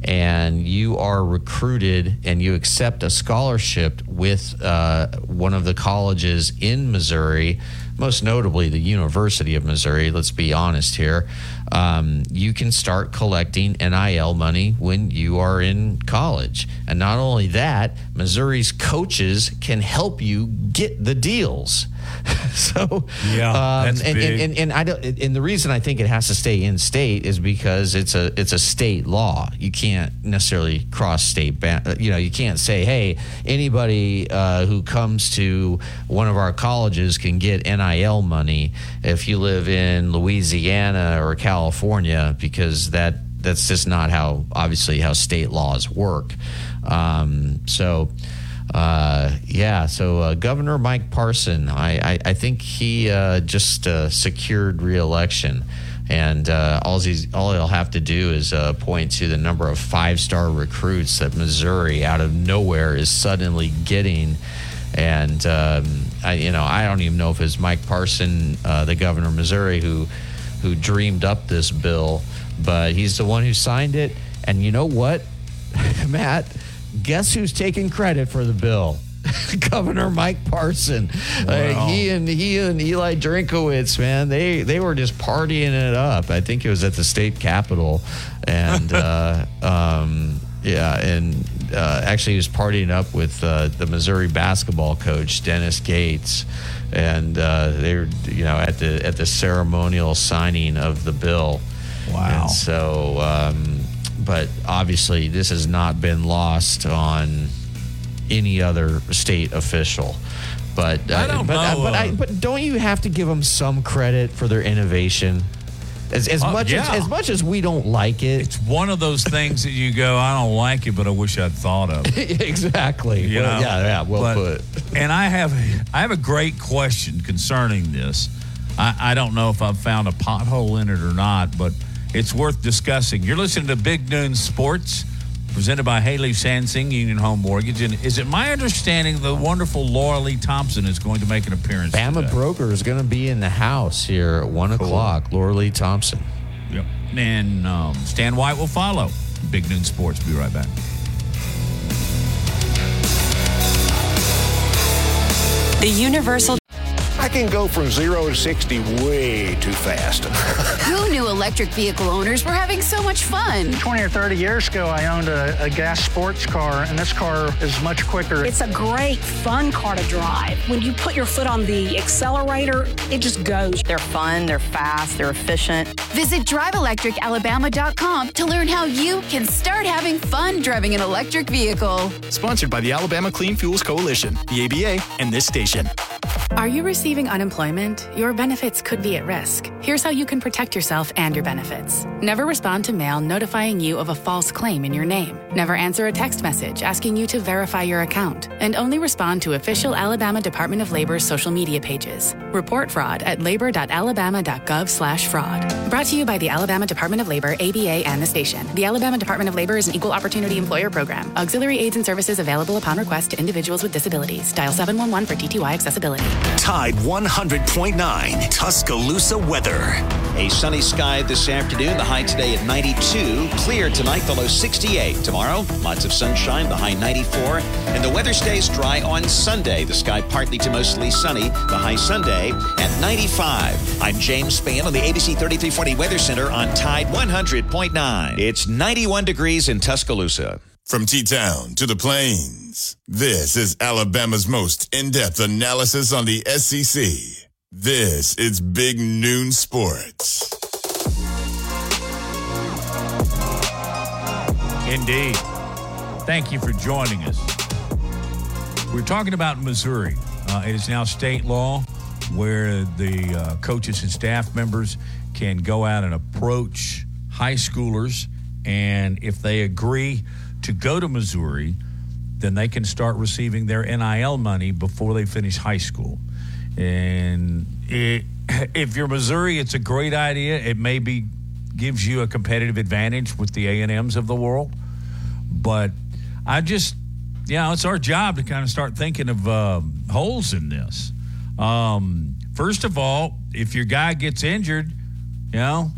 and you are recruited and you accept a scholarship with uh, one of the colleges in Missouri, most notably the University of Missouri, let's be honest here, um, you can start collecting NIL money when you are in college. And not only that, Missouri's coaches can help you get the deals. so yeah, um, that's and, big. and, and, and I don't, and the reason I think it has to stay in state is because it's a it's a state law. You can't necessarily cross state. Ba- you know, you can't say, hey, anybody uh, who comes to one of our colleges can get NIL money if you live in Louisiana or California, because that that's just not how obviously how state laws work. Um, so. Uh, yeah, so uh, Governor Mike Parson, I, I, I think he uh, just uh, secured reelection. And uh, all, he's, all he'll have to do is point to the number of five star recruits that Missouri, out of nowhere, is suddenly getting. And, um, I, you know, I don't even know if it's Mike Parson, the governor of Missouri, who, who dreamed up this bill, but he's the one who signed it. And you know what, Matt? Guess who's taking credit for the bill? Governor Mike Parson. Uh, he and he and Eli Drinkwitz, man, they they were just partying it up. I think it was at the state capitol, and uh, um, yeah, and uh, actually he was partying up with uh, the Missouri basketball coach Dennis Gates, and uh, they were you know at the at the ceremonial signing of the bill. Wow. And so. Um, but obviously this has not been lost on any other state official. But uh, I don't but, know, but, uh, I, but don't you have to give them some credit for their innovation? As, as Uh, much yeah. as, as much as we don't like it, It's one of those things that you go, I don't like it, but I wish I'd thought of. it." exactly. You Well, know? yeah, yeah, well But- put. And I have, I have a great question concerning this. I, I don't know if I've found a pothole in it or not, but it's worth discussing. You're listening to Big Noon Sports, presented by Haley Sansing Union Home Mortgage. And is it my understanding the wonderful Laura Lee Thompson is going to make an appearance? Bama today? Broker is going to be in the house here at one o'clock. Laura Lee Thompson. Yep. And um, Stan White will follow. Big Noon Sports. Be right back. The Universal I can go from zero to 60 way too fast. Who knew electric vehicle owners were having so much fun? 20 or 30 years ago, I owned a, a gas sports car, and this car is much quicker. It's a great, fun car to drive. When you put your foot on the accelerator, it just goes. They're fun, they're fast, they're efficient. Visit driveelectricalabama.com to learn how you can start having fun driving an electric vehicle. Sponsored by the Alabama Clean Fuels Coalition, the ABA, and this station. Are you receiving unemployment? Your benefits could be at risk. Here's how you can protect yourself and your benefits. Never respond to mail notifying you of a false claim in your name. Never answer a text message asking you to verify your account. And only respond to official Alabama Department of Labor's social media pages. Report fraud at labor.alabama.gov slash fraud. Brought to you by the Alabama Department of Labor, ABA, and the station. The Alabama Department of Labor is an equal opportunity employer program. Auxiliary aids and services available upon request to individuals with disabilities. Dial 711 for TTY accessibility. Tide 100.9 Tuscaloosa weather. A sunny sky this afternoon. The high today at 92. Clear tonight, the low 68. Tomorrow, lots of sunshine, the high 94. And the weather stays dry on Sunday. The sky partly to mostly sunny. The high Sunday at 95. I'm James Spann on the ABC 3340 Weather Center on Tide 100.9. It's 91 degrees in Tuscaloosa. From T Town to the Plains, this is Alabama's most in depth analysis on the SEC. This is Big Noon Sports. Indeed. Thank you for joining us. We're talking about Missouri. Uh, it is now state law where the uh, coaches and staff members can go out and approach high schoolers, and if they agree to go to Missouri, then they can start receiving their NIL money before they finish high school. And it, if you're Missouri, it's a great idea. It maybe gives you a competitive advantage with the A and M's of the world, but I just, you know, it's our job to kind of start thinking of um, holes in this. Um, first of all, if your guy gets injured, you know,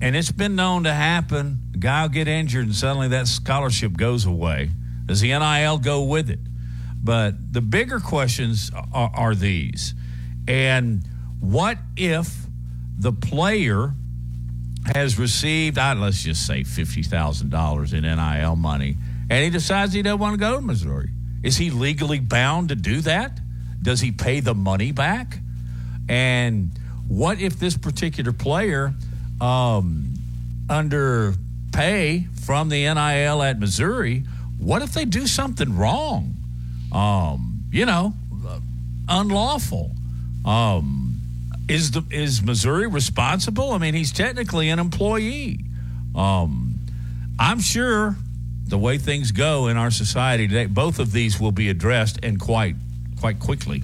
and it's been known to happen, a guy will get injured and suddenly that scholarship goes away. Does the NIL go with it? But the bigger questions are, are these. And what if the player has received, let's just say $50,000 in NIL money, and he decides he doesn't want to go to Missouri? Is he legally bound to do that? Does he pay the money back? And what if this particular player, um, under pay from the NIL at Missouri, what if they do something wrong? Um, you know, unlawful. Um, is the is Missouri responsible? I mean, he's technically an employee. Um, I'm sure the way things go in our society today, both of these will be addressed and quite quite quickly.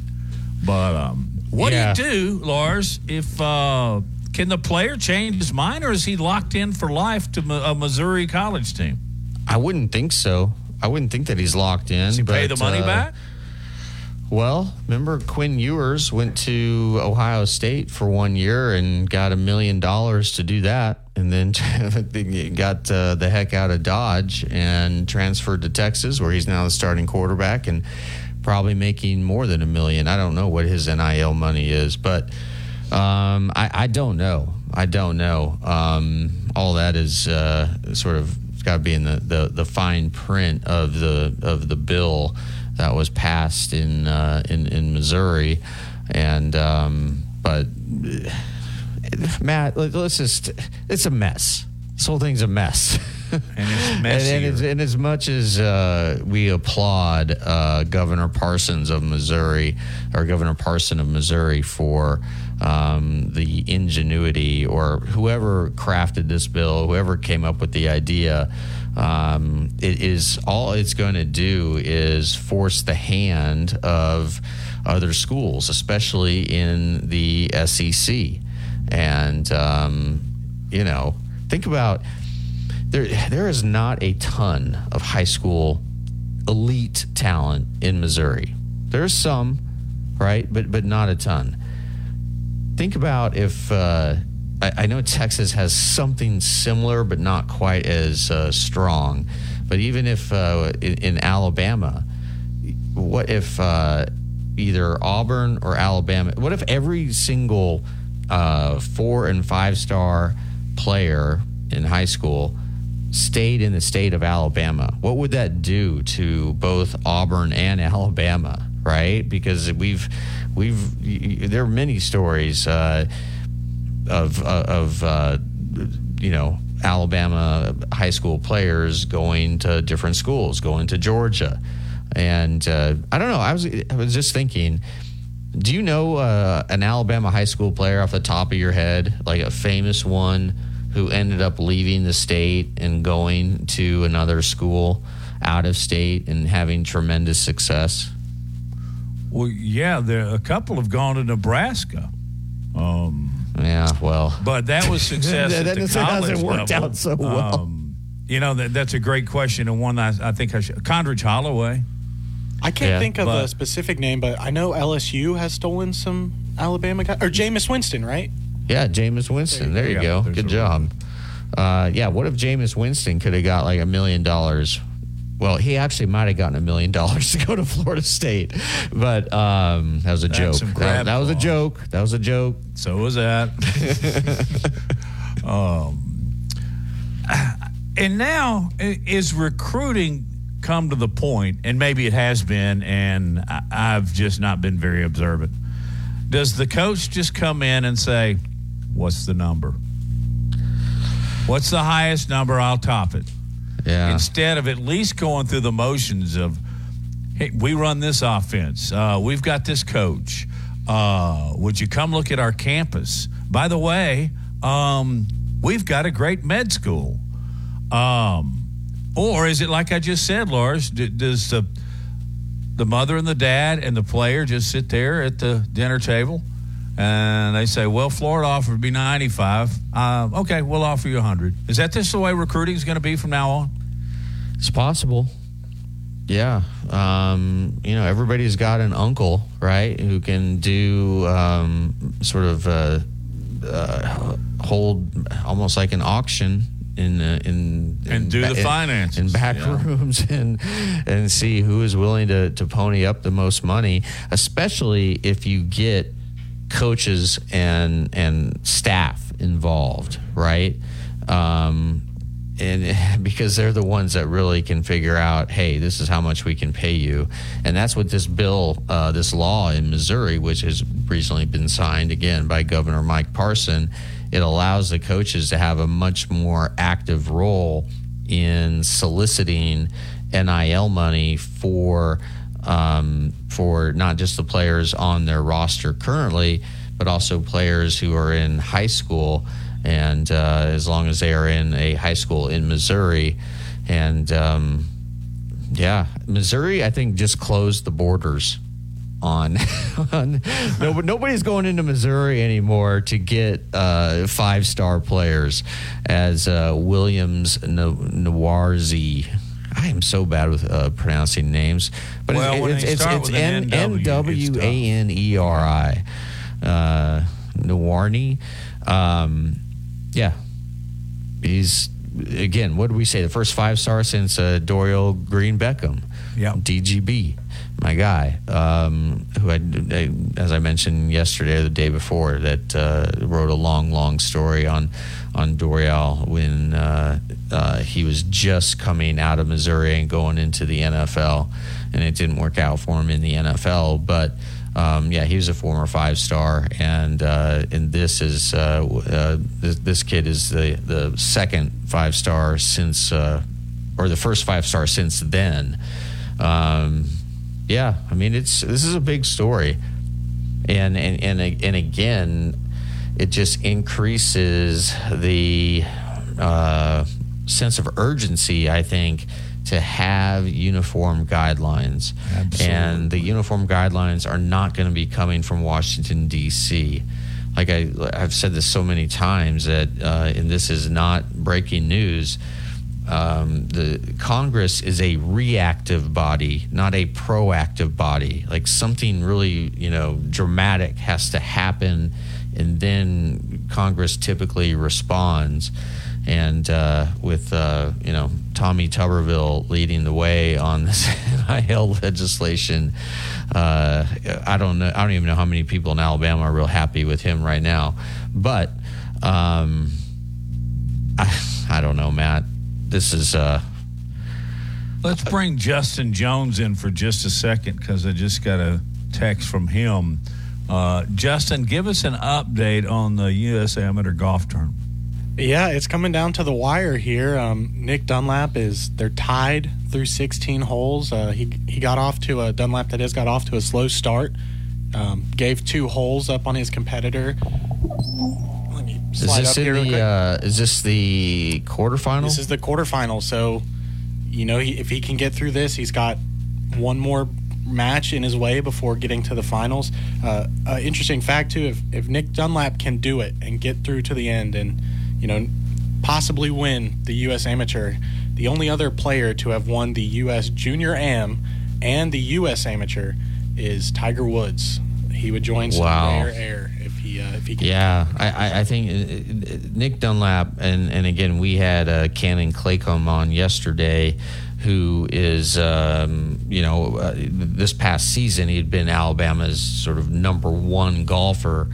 But um, what Yeah. do you do, Lars, if uh, can the player change his mind, or is he locked in for life to a Missouri college team? I wouldn't think so. I wouldn't think that he's locked in. Does he pay the money uh, back? Well, remember Quinn Ewers went to Ohio State for one year and got a million dollars to do that, and then got uh, the heck out of Dodge and transferred to Texas, where he's now the starting quarterback and probably making more than a million. I don't know what his NIL money is, but um, I, I don't know. I don't know. Um, all that is uh, sort of it's got to be in the, the, the fine print of the of the bill that was passed in uh, in in Missouri, and um, but Matt, let- let's just it's a mess. This whole thing's a mess. And it's And, and, as, and as much as uh, we applaud uh, Governor Parsons of Missouri, or Governor Parson of Missouri, for um, the ingenuity, or whoever crafted this bill, whoever came up with the idea, um, it is all it's going to do is force the hand of other schools, especially in the SEC. And um, you know, think about there there is not a ton of high school elite talent in Missouri. There's some, right? But but not a ton. Think about if uh, I, I know Texas has something similar, but not quite as uh, strong. But even if uh, in, in Alabama, what if uh, either Auburn or Alabama? What if every single uh, four and five star player in high school stayed in the state of Alabama? What would that do to both Auburn and Alabama? Right, because we've we've there are many stories uh, of uh, of uh, you know Alabama high school players going to different schools, going to Georgia, and uh, I don't know. I was I was just thinking. Do you know uh, an Alabama high school player off the top of your head, like a famous one who ended up leaving the state and going to another school out of state and having tremendous success? Well, yeah, there a couple have gone to Nebraska. Um, yeah, well, but that was success That at the college hasn't worked level. out so well. Um, you know that that's a great question and one I, I think I should. Condredge Holloway. I can't Yeah. think of But- a specific name, but I know LSU has stolen some Alabama guy or Jameis Winston, right? Yeah, Jameis Winston. There you There you go. go. Good job. Uh, yeah, what if Jameis Winston could have got like a million dollars? Well, he actually might have gotten a million dollars to go to Florida State, but um, that was a That's joke. That, that was a joke. That was a joke. So was that. um, And now is recruiting come to the point, and maybe it has been, and I've just not been very observant. Does the coach just come in and say, "What's the number? What's the highest number? I'll top it." Yeah. Instead of at least going through the motions of, "Hey, we run this offense. Uh, we've got this coach. Uh, would you come look at our campus? By the way, um, we've got a great med school." Um, or is it like I just said, Lars? D- does the the mother and the dad and the player just sit there at the dinner table and they say, "Well, Florida offered me ninety-five. Uh, okay, we'll offer you hundred. Is that just the way recruiting is going to be from now on? It's possible. Yeah. Um, you know, everybody's got an uncle, right, who can do um, sort of uh, uh, hold almost like an auction in uh, in And in do the in- finances, in back yeah. rooms and and see who is willing to to pony up the most money, especially if you get coaches and and staff involved, right? Um, and because they're the ones that really can figure out, hey, this is how much we can pay you, and that's what this bill, uh, this law in Missouri, which has recently been signed again by Governor Mike Parson, it allows the coaches to have a much more active role in soliciting NIL money for um, for not just the players on their roster currently, but also players who are in high school, and uh, as long as they are in a high school in Missouri, and um, yeah, Missouri, I think just closed the borders on. on no, nobody's going into Missouri anymore to get uh, five star players, as uh, Williams Nawarzi. I am so bad with uh, pronouncing names, but Well, it's it's, it's an N it's W A N E R I. Uh, Nawarni. Um, yeah, he's again. What did we say? The first five star since uh, Dorial Green Beckham. Yeah, DGB, my guy, um, who I, I, as I mentioned yesterday or the day before, that uh, wrote a long, long story on on Dorial when uh, uh, he was just coming out of Missouri and going into the NFL, and it didn't work out for him in the NFL, but. Um, yeah, he was a former five star, and uh, and this is uh, uh, this, this kid is the the second five star since, or the first five star since then. Um, yeah, I mean it's this is a big story, and and and and again, it just increases the uh, sense of urgency. I think to have uniform guidelines, and the uniform guidelines are not going to be coming from Washington D.C. Like I, I've said this so many times that, uh, and this is not breaking news. Um, the Congress is a reactive body, not a proactive body. Like something really, you know, dramatic has to happen, and then Congress typically responds. And uh, with uh, you know Tommy Tuberville leading the way on this NIL legislation, uh, I don't know. I don't even know how many people in Alabama are real happy with him right now. But um, I, I don't know, Matt. This is uh, Let's bring Justin Jones in for just a second because I just got a text from him. Uh, Justin, give us an update on the U.S. Amateur Golf Tournament. Yeah, it's coming down to the wire here. Um, Nick Dunlap is they're tied through 16 holes. Uh, he he got off to a Dunlap that has got off to a slow start. Um, gave two holes up on his competitor. Is this in the uh, is this the quarterfinal? This is the quarterfinal. So, you know, he, if he can get through this, he's got one more match in his way before getting to the finals. Uh, uh, interesting fact too: if if Nick Dunlap can do it and get through to the end, and you know, possibly win the U.S. Amateur, the only other player to have won the U.S. Junior Am and the U.S. Amateur is Tiger Woods. He would join Wow. air he uh, if he can. Yeah, I, I, I think uh, uh, Nick Dunlap, and, and again, we had uh, Cannon Claycomb on yesterday, who is, um, you know, uh, this past season, he had been Alabama's sort of number one golfer.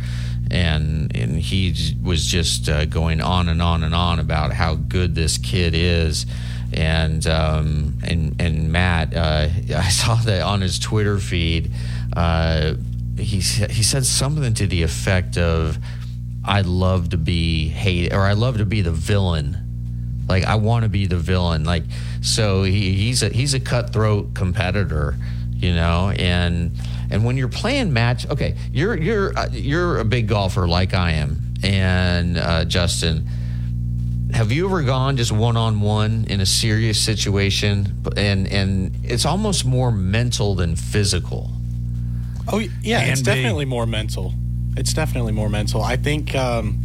and and he was just uh, going on and on and on about how good this kid is. And um, and and Matt, uh, I saw that on his Twitter feed. Uh, he he said something to the effect of, "I love to be hate or I love to be the villain." Like I want to be the villain. Like so he, he's a he's a cutthroat competitor, you know. And and when you're playing match, okay, you're you're uh, you're a big golfer like I am, and uh, Justin. Have you ever gone just one on one in a serious situation, and and it's almost more mental than physical? Oh yeah, it's be. definitely more mental. It's definitely more mental. I think um,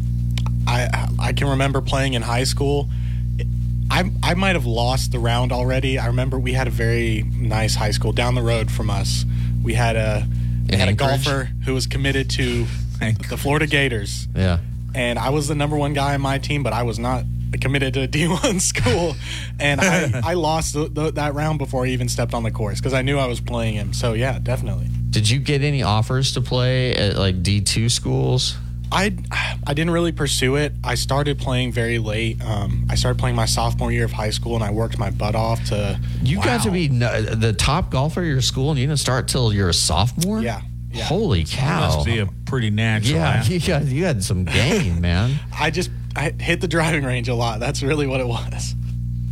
I I can remember playing in high school. I I might have lost the round already. I remember we had a very nice high school down the road from us. We had a we had a golfer who was committed to the Florida Gators, Yeah. and I was the number one guy on my team, but I was not committed to a D1 school, and I I lost the, the, that round before I even stepped on the course because I knew I was playing him. So yeah, definitely. Did you get any offers to play at like D two schools? I I didn't really pursue it. I started playing very late. Um, I started playing my sophomore year of high school, and I worked my butt off to. You got to be n- the top golfer at your school, and you didn't start till you're a sophomore. Yeah. Holy cow! That Must be a pretty natural. yeah, huh? you got you had some game, man. I just I hit the driving range a lot. That's really what it was.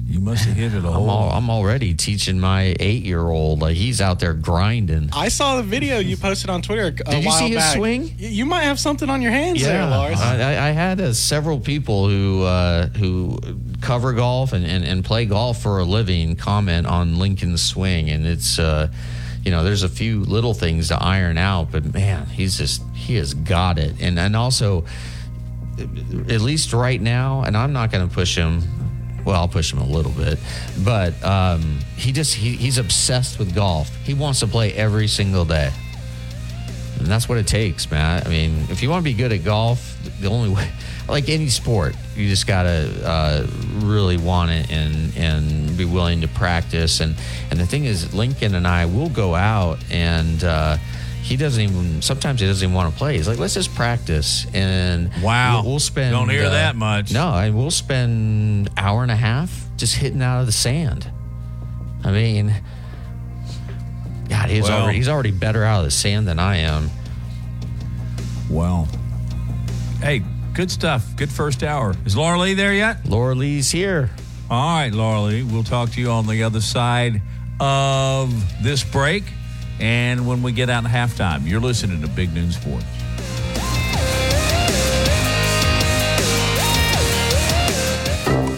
You must have hit it a I'm, hole. all, I'm already teaching my eight year old. Like he's out there grinding. I saw the video you posted on Twitter. A Did you while see his back. swing? You might have something on your hands there, Lars. I, I- I had uh, several people who uh, who cover golf and, and, and play golf for a living comment on Lincoln's swing, and it's uh, you know there's a few little things to iron out, but man, he's just he has got it, and and also at least right now, and I'm not going to push him. Well, I'll push him a little bit, but um, he just he, he's obsessed with golf. He wants to play every single day. And that's what it takes, man. I mean, if you want to be good at golf, the only way, like any sport, you just gotta uh, really want it and and be willing to practice. And and the thing is, Lincoln and I will go out and. Uh, he doesn't even. Sometimes he doesn't even want to play. He's like, "Let's just practice." And Wow. we'll, we'll spend. Don't hear uh, that much. No, and we'll spend hour and a half just hitting out of the sand. I mean, God, he's Well- already he's already better out of the sand than I am. Well, hey, good stuff. Good first hour. Is Laura Lee there yet? Laura Lee's here. All right, Laura Lee. We'll talk to you on the other side of this break. And when we get out in halftime, you're listening to Big Noon Sports.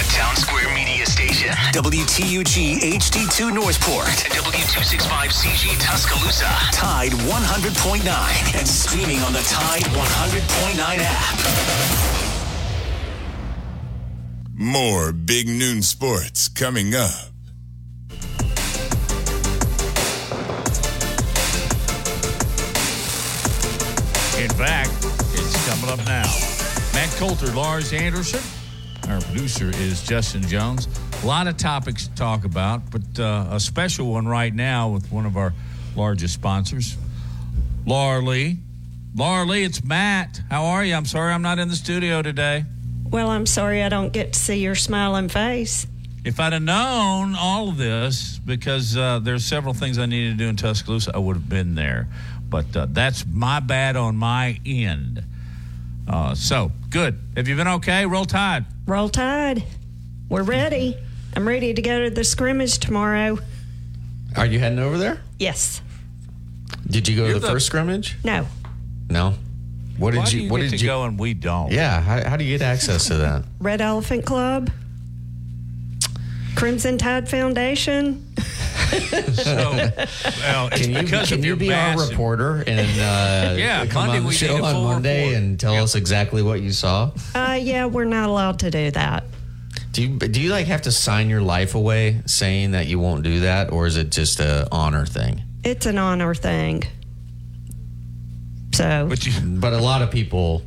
A Town Square Media Station. WTUG HD2 Northport. And W265CG Tuscaloosa. Tide 100.9. And streaming on the Tide 100.9 app. More Big Noon Sports coming up. In fact, it's coming up now. Matt Coulter, Lars Anderson. Our producer is Justin Jones. A lot of topics to talk about, but uh, a special one right now with one of our largest sponsors, Laura Lee. Laura Lee, it's Matt. How are you? I'm sorry I'm not in the studio today. Well, I'm sorry I don't get to see your smiling face. If I'd have known all of this, because uh, there's several things I needed to do in Tuscaloosa, I would have been there. But uh, that's my bad on my end. Uh, so good. Have you been okay? Roll Tide. Roll Tide. We're ready. I'm ready to go to the scrimmage tomorrow. Are you heading over there? Yes. Did you go You're to the, the- first scrimmage? No. No. What did Why you? do you what get did to you go and we don't? Yeah. How, how do you get access to that? Red Elephant Club. Crimson Tide Foundation. so, well, Can you, because can you your be our massive- reporter and uh, Yeah, come Monday on the we show need on Monday report. and tell us exactly what you saw? Uh, yeah, we're not allowed to do that. Do you do you like have to sign your life away saying that you won't do that, or is it just a honor thing? It's an honor thing. So, But you, But a lot of people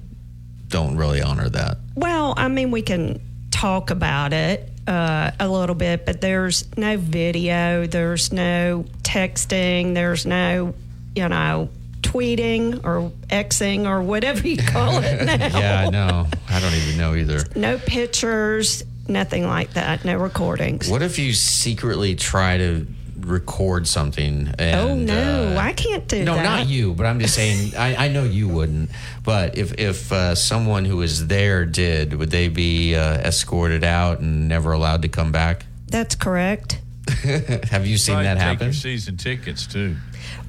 don't really honor that. well, I mean, we can talk about it uh, a little bit, but there's no video, there's no texting, there's no, you know, tweeting or Xing or whatever you call it now. Yeah, I know. I don't even know either. No pictures, nothing like that, no recordings. What if you secretly try to record something? And, oh, no, uh, I can't do no, that. No, not you, but I'm just saying. I, I know you wouldn't. But if if uh, someone who was there did, would they be uh, escorted out and never allowed to come back? That's correct. Have you seen Probably that take happen? Your season tickets too.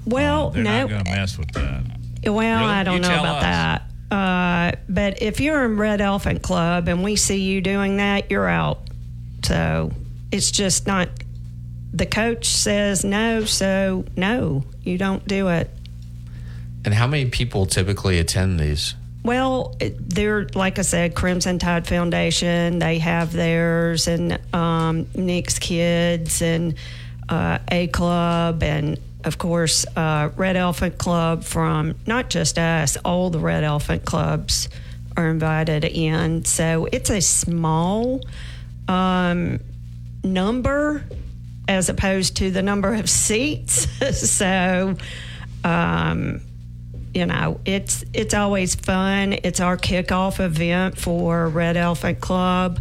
Well, They're no. not going to mess with that. Well, Really? I don't You know about us. that. Uh, but if you're in Red Elephant Club and we see you doing that, you're out. So it's just not. The coach says no, so no, you don't do it. And how many people typically attend these? Well, they're like I said, Crimson Tide Foundation. They have theirs, and um, Nick's Kids, and uh, A Club, and of course uh, Red Elephant Club. From not just us, all the Red Elephant clubs are invited in. So it's a small um, number as opposed to the number of seats. so. Um, you know, it's it's always fun. It's our kickoff event for Red Elephant Club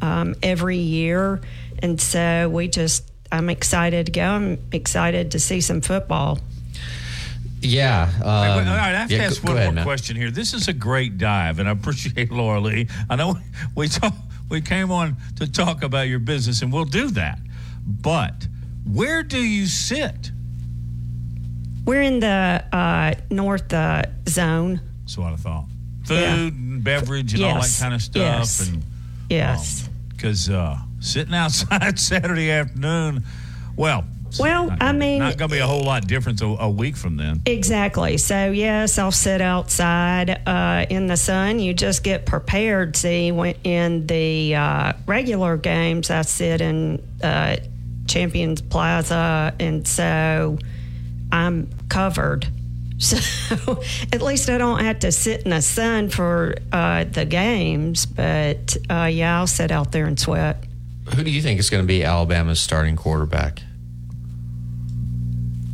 um, every year, and so we just I'm excited to go. I'm excited to see some football. Yeah. Wait, wait, all um, right, I have yeah, ask go- one go ahead, more Matt. question here. This is a great dive, and I appreciate Laura Lee. I know we talk, we came on to talk about your business, and we'll do that. But where do you sit? We're in the uh, north uh, zone. That's what I thought. Food Yeah. and beverage and all that kind of stuff, Yes. and Yes. because uh, sitting outside Saturday afternoon, well, Well, not I mean, not going to be a whole lot different a, a week from then. Exactly. So, yes, I'll sit outside uh, in the sun. You just get prepared. See, when in the uh, regular games, I sit in uh, Champions Plaza, and so I'm covered. So, at least I don't have to sit in the sun for uh, the games. But uh, yeah, I'll sit out there and sweat. Who do you think is going to be Alabama's starting quarterback?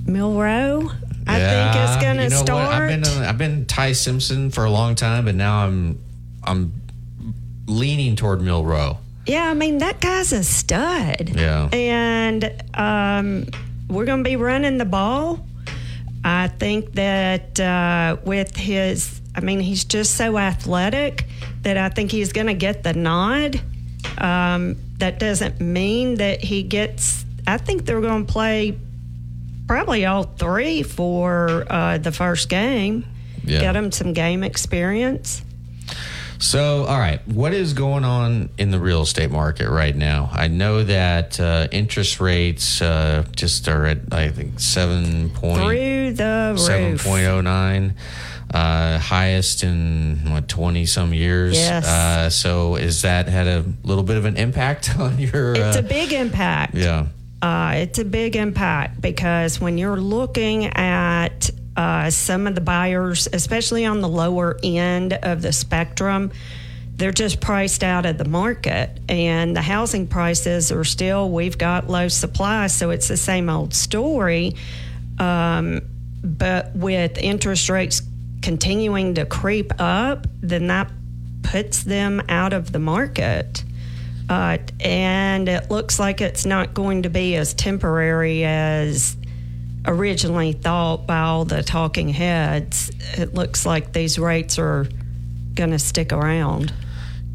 Milroe, I think it's going to you know start. What? I've been I've been Ty Simpson for a long time, but now I'm I'm leaning toward Milroe. Yeah, I mean that guy's a stud. Yeah. And um, we're going to be running the ball. I think that uh, with his, I mean, he's just so athletic that I think he's going to get the nod. Um, that doesn't mean that he gets. I think they're going to play probably all three for uh, the first game. Yeah. Get him some game experience. So, all right, what is going on in the real estate market right now? I know that uh, interest rates uh, just are at I think seven point Through the seven point oh nine, uh, highest in what twenty some years. Yes. Uh, so, is that had a little bit of an impact on your? It's uh, a big impact. yeah. Uh, it's a big impact because when you're looking at uh, some of the buyers, especially on the lower end of the spectrum, they're just priced out of the market. And the housing prices are still, we've got low supply, so it's the same old story. Um, but with interest rates continuing to creep up, then that puts them out of the market. Uh, and it looks like it's not going to be as temporary as originally thought by all the talking heads. It looks like these rates are going to stick around.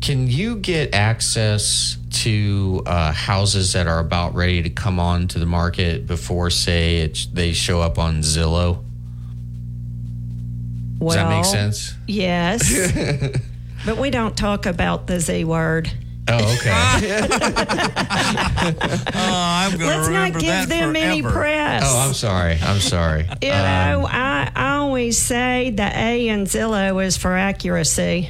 Can you get access to uh, houses that are about ready to come on to the market before, say, it, they show up on Zillow? Does that make sense? Yes. but we don't talk about the Z word. Oh, okay. oh, I'm going Let's not give that them any press. oh, I'm sorry. I'm sorry. You Um, know, I, I always say the A in Zillow is for accuracy.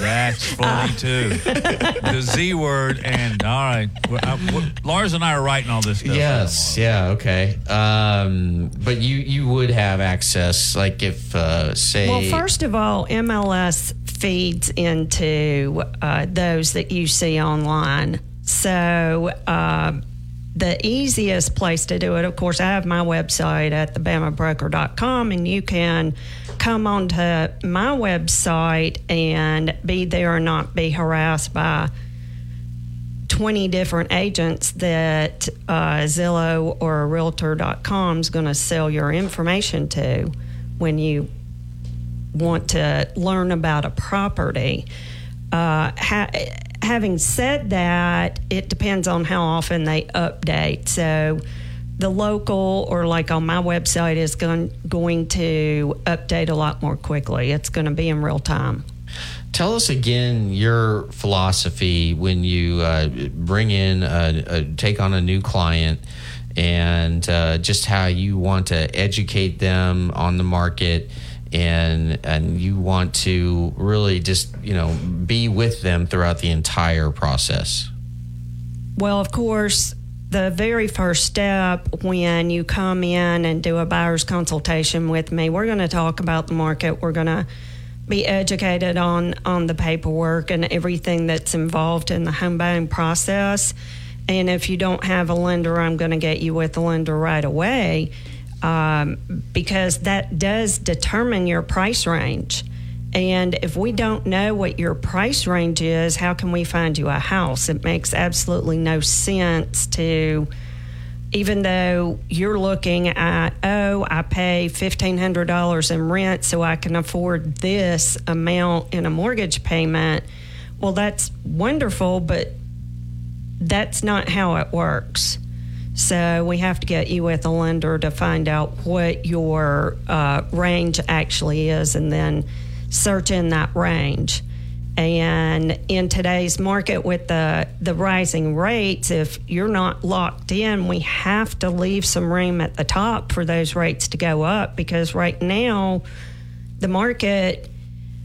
That's funny too. the Z word and all right. Well, uh, w- Lars and I are writing all this stuff. Yes. Yeah. Okay. Um, but you you would have access, like if uh, say. Well, first of all, MLS feeds into uh, those that you see online. So uh, the easiest place to do it, of course, I have my website at thebamabroker.com, and you can come onto my website and be there and not be harassed by 20 different agents that uh, Zillow or Realtor.com is going to sell your information to when you want to learn about a property. Uh, ha- having said that, it depends on how often they update. So, the local or like on my website is going, going to update a lot more quickly. It's going to be in real time. Tell us again your philosophy when you uh, bring in a, a take on a new client and uh, just how you want to educate them on the market and and you want to really just you know be with them throughout the entire process. Well, of course, the very first step when you come in and do a buyer's consultation with me, we're going to talk about the market. We're going to be educated on on the paperwork and everything that's involved in the home buying process. And if you don't have a lender, I'm going to get you with a lender right away um, because that does determine your price range. And if we don't know what your price range is, how can we find you a house? It makes absolutely no sense to, even though you're looking at, oh, I pay $1,500 in rent so I can afford this amount in a mortgage payment. Well, that's wonderful, but that's not how it works. So we have to get you with a lender to find out what your uh, range actually is and then search in that range. And in today's market with the, the rising rates, if you're not locked in, we have to leave some room at the top for those rates to go up because right now, the market,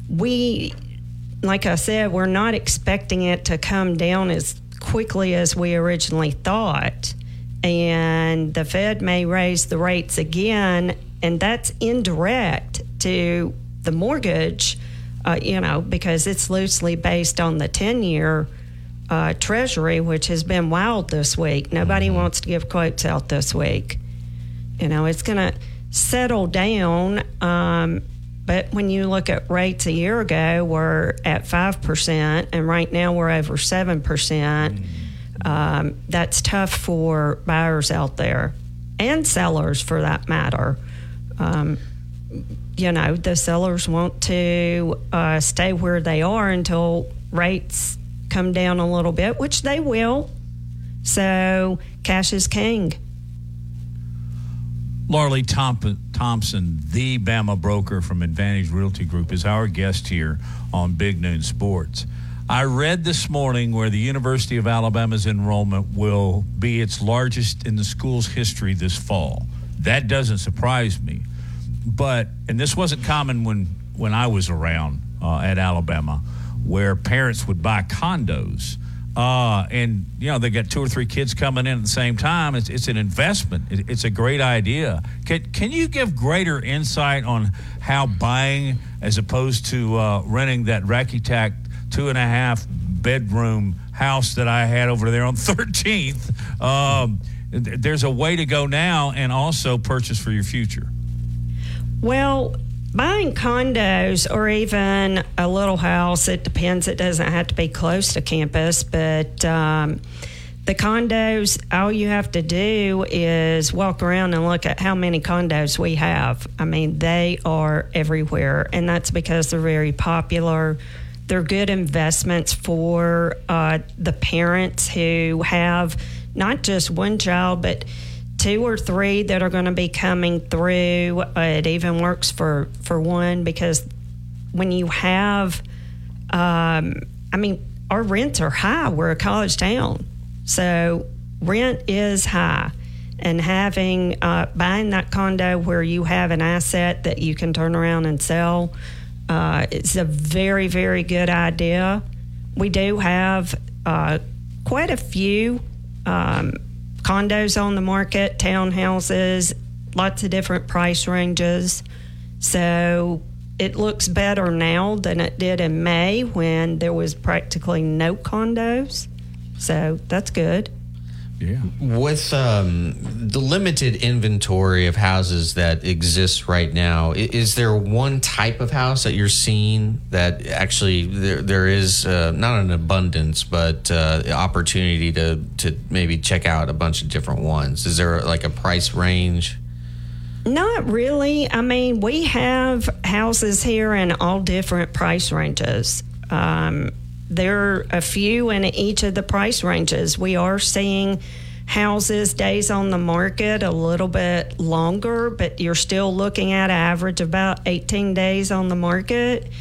we, like I said, we're not expecting it to come down as quickly as we originally thought. And the Fed may raise the rates again, and that's indirect to the mortgage, uh, you know, because it's loosely based on the 10 year uh, treasury, which has been wild this week. Nobody wants to give quotes out this week. You know, it's going to settle down. Um, but when you look at rates a year ago, we're at 5%, and right now we're over 7%. Um, that's tough for buyers out there and sellers for that matter. Um, you know, the sellers want to uh, stay where they are until rates come down a little bit, which they will. So cash is king. Laura Leigh Thompson, the Bama broker from Advantage Realty Group, is our guest here on Big Noon Sports. I read this morning where the University of Alabama's enrollment will be its largest in the school's history this fall. That doesn't surprise me. But, and this wasn't common when, when I was around uh, at Alabama, where parents would buy condos. Uh, and you know they got two or three kids coming in at the same time. It's, it's an investment. It, it's a great idea. Can can you give greater insight on how buying as opposed to uh, renting that Racky Tack two and a half bedroom house that I had over there on 13th? Um, th- there's a way to go now, and also purchase for your future. Well, buying condos or even a little house, it depends. It doesn't have to be close to campus, but um, the condos, all you have to do is walk around and look at how many condos we have. I mean, they are everywhere, and that's because they're very popular. They're good investments for uh, the parents who have not just one child, but two or three that are going to be coming through. Uh, it even works for for one because when you have, um, I mean, our rents are high. We're a college town. So rent is high. And having, uh, buying that condo where you have an asset that you can turn around and sell, uh, it's a very, very good idea. We do have uh, quite a few um, condos on the market, townhouses, lots of different price ranges. So it looks better now than it did in May when there was practically no condos. So that's good. Yeah. With um, the limited inventory of houses that exists right now, is there one type of house that you're seeing that actually there, there is uh, not an abundance, but uh, opportunity to, to maybe check out a bunch of different ones? Is there like a price range? Not really. I mean, we have houses here in all different price ranges. Um, there are a few in each of the price ranges. We are seeing houses days on the market a little bit longer, but you're still looking at an average of about 18 days on the market.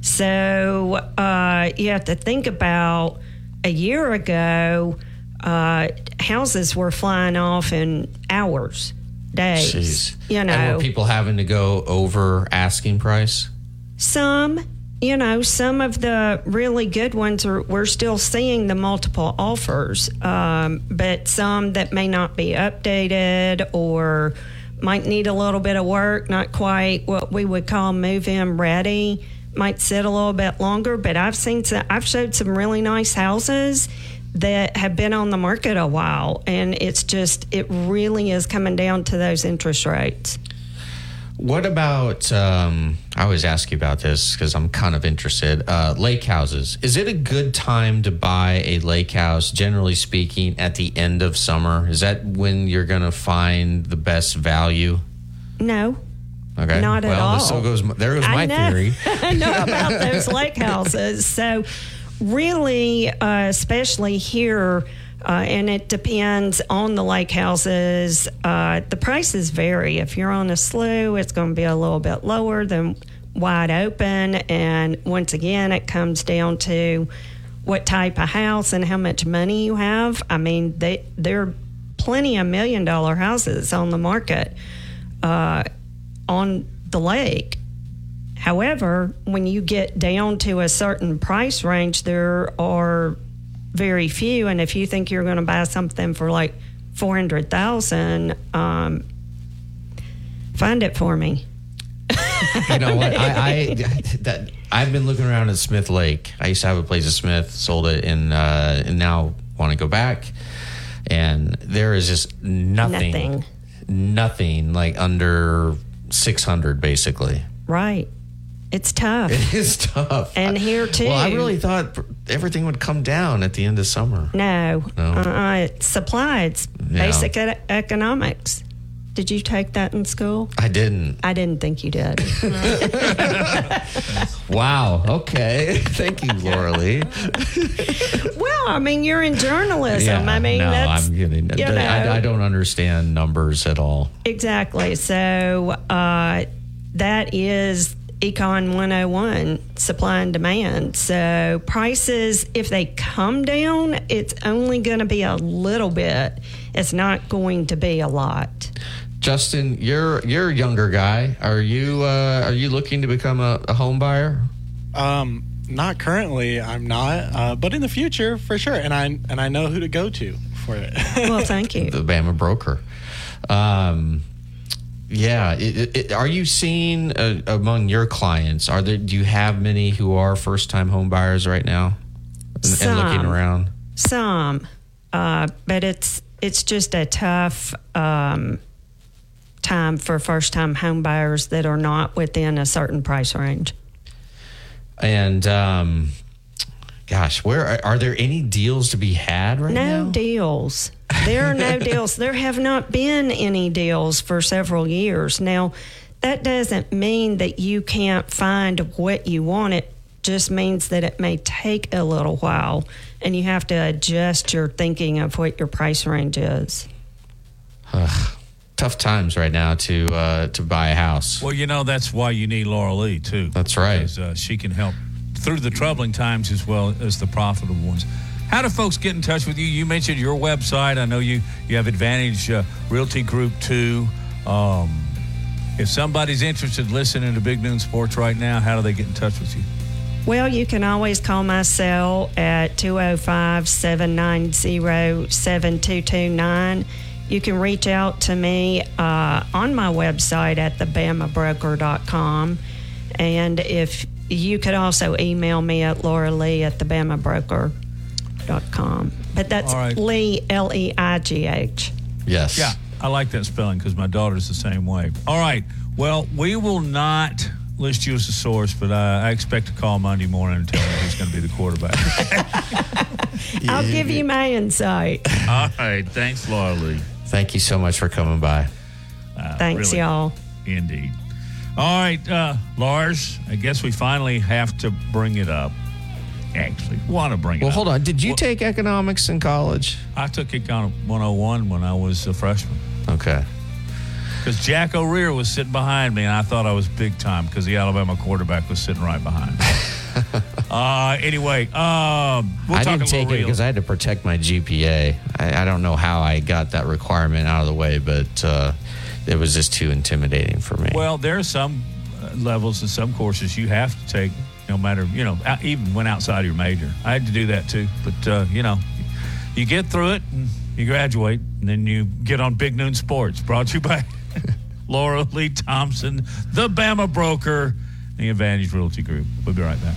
So uh, you have to think about a year ago, uh, houses were flying off in hours, days. Jeez. You know, And were people having to go over asking price? some, you know, some of the really good ones are we're still seeing the multiple offers, um, but some that may not be updated or might need a little bit of work, not quite what we would call move in ready. Might sit a little bit longer, but I've seen some, I've showed some really nice houses that have been on the market a while, and it's just it really is coming down to those interest rates. What about? Um, I always ask you about this because I'm kind of interested. Uh, lake houses. Is it a good time to buy a lake house? Generally speaking, at the end of summer, is that when you're going to find the best value? No, Okay, Not at well, all. So goes. There goes I my know. theory. I know about those lake houses. So, really, uh, especially here, uh, and it depends on the lake houses. Uh, the prices vary. If you're on a slough, it's going to be a little bit lower than wide open. And once again, it comes down to what type of house and how much money you have. I mean, they, there are plenty of million dollar houses on the market uh, on the lake. However, when you get down to a certain price range, there are very few. And if you think you're going to buy something for like four hundred thousand, um, find it for me. you know what? I, I that I've been looking around at Smith Lake. I used to have a place at Smith, sold it, and uh, and now want to go back. And there is just nothing, Nothing. nothing like under six hundred, basically. Right. It's tough. It is tough. And here too. Well, I really thought everything would come down at the end of summer. No. No. Uh-uh. It's supply. It's Yeah. basic e- economics. Did you take that in school? I didn't. I didn't think you did. Wow. Okay. Thank you, Laura Leigh. well, I mean, you're in journalism. I mean, no, that's I'm kidding. you know. I, I don't understand numbers at all. Exactly. So uh, that is Econ 101 supply and demand. So prices, if they come down, it's only going to be a little bit. It's not going to be a lot. Justin, you're you're a younger guy. Are you uh, are you looking to become a, a home buyer? Um, not currently. I'm not, uh, but in the future, for sure. And I and I know who to go to for it. Well, thank you. The Bama broker. Um, yeah. It, it, are you seeing uh, among your clients? Are there? Do you have many who are first time home buyers right now, and, and looking around? Some, uh, but it's it's just a tough um, time for first time home buyers that are not within a certain price range. And um, gosh, where are, are there any deals to be had right no now? No deals. There are no deals. There have not been any deals for several years. Now, that doesn't mean that you can't find what you want. It just means that it may take a little while and you have to adjust your thinking of what your price range is. Tough times right now to uh, to buy a house. Well, you know that's why you need Laura Leigh too. That's right. Because, uh, she can help through the troubling times as well as the profitable ones. How do folks get in touch with you? You mentioned your website. I know you you have Advantage uh, Realty Group too. Um, if somebody's interested in listening to Big Noon Sports right now, how do they get in touch with you? Well, you can always call my cell at 205 790 7229. You can reach out to me uh, on my website at thebamabroker.com. And if you could also email me at Laura Leigh at thebamabroker.com. But that's All right. Leigh, L E I G H. Yes. Yeah, I like that spelling because my daughter's the same way. All right. Well, we will not list you as a source, but uh, I expect to call Monday morning and tell me who's going to be the quarterback. I'll give you my insight. All right. Thanks, Laura Leigh. Thank you so much for coming by. Uh, Thanks, really, y'all. Indeed. All right, uh, Lars, I guess we finally have to bring it up. Actually, want to bring it up. Well, up. hold on. Did you Well, take economics in college? I took Econ 101 when I was a freshman. Okay. Because Jack O'Rear was sitting behind me, and I thought I was big time because the Alabama quarterback was sitting right behind me. uh, anyway, um, we'll I didn't take little it because I had to protect my GPA. I, I don't know how I got that requirement out of the way, but uh, it was just too intimidating for me. Well, there are some uh, levels and some courses you have to take, no matter, you know, even when outside your major. I had to do that too. But, uh, you know, you get through it and you graduate, and then you get on Big Noon Sports, brought to you by Laura Leigh Thompson, the Bama Broker, the Advantage Realty Group. We'll be right back.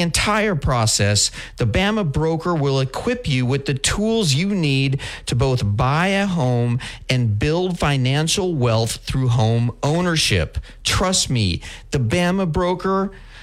entire process, the Bama broker will equip you with the tools you need to both buy a home and build financial wealth through home ownership. Trust me, the Bama broker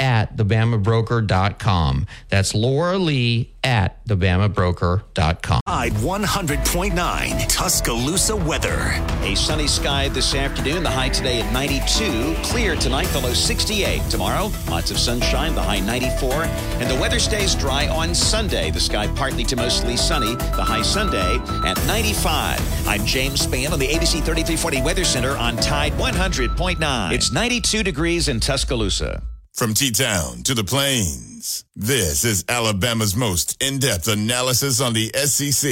at thebamabroker.com. That's Laura Leigh at thebamabroker.com. Tide 100.9 Tuscaloosa weather. A sunny sky this afternoon. The high today at 92. Clear tonight, below 68. Tomorrow, lots of sunshine, the high 94. And the weather stays dry on Sunday. The sky partly to mostly sunny. The high Sunday at 95. I'm James Spann on the ABC 3340 Weather Center on Tide 100.9. It's 92 degrees in Tuscaloosa. From T Town to the Plains, this is Alabama's most in depth analysis on the SEC.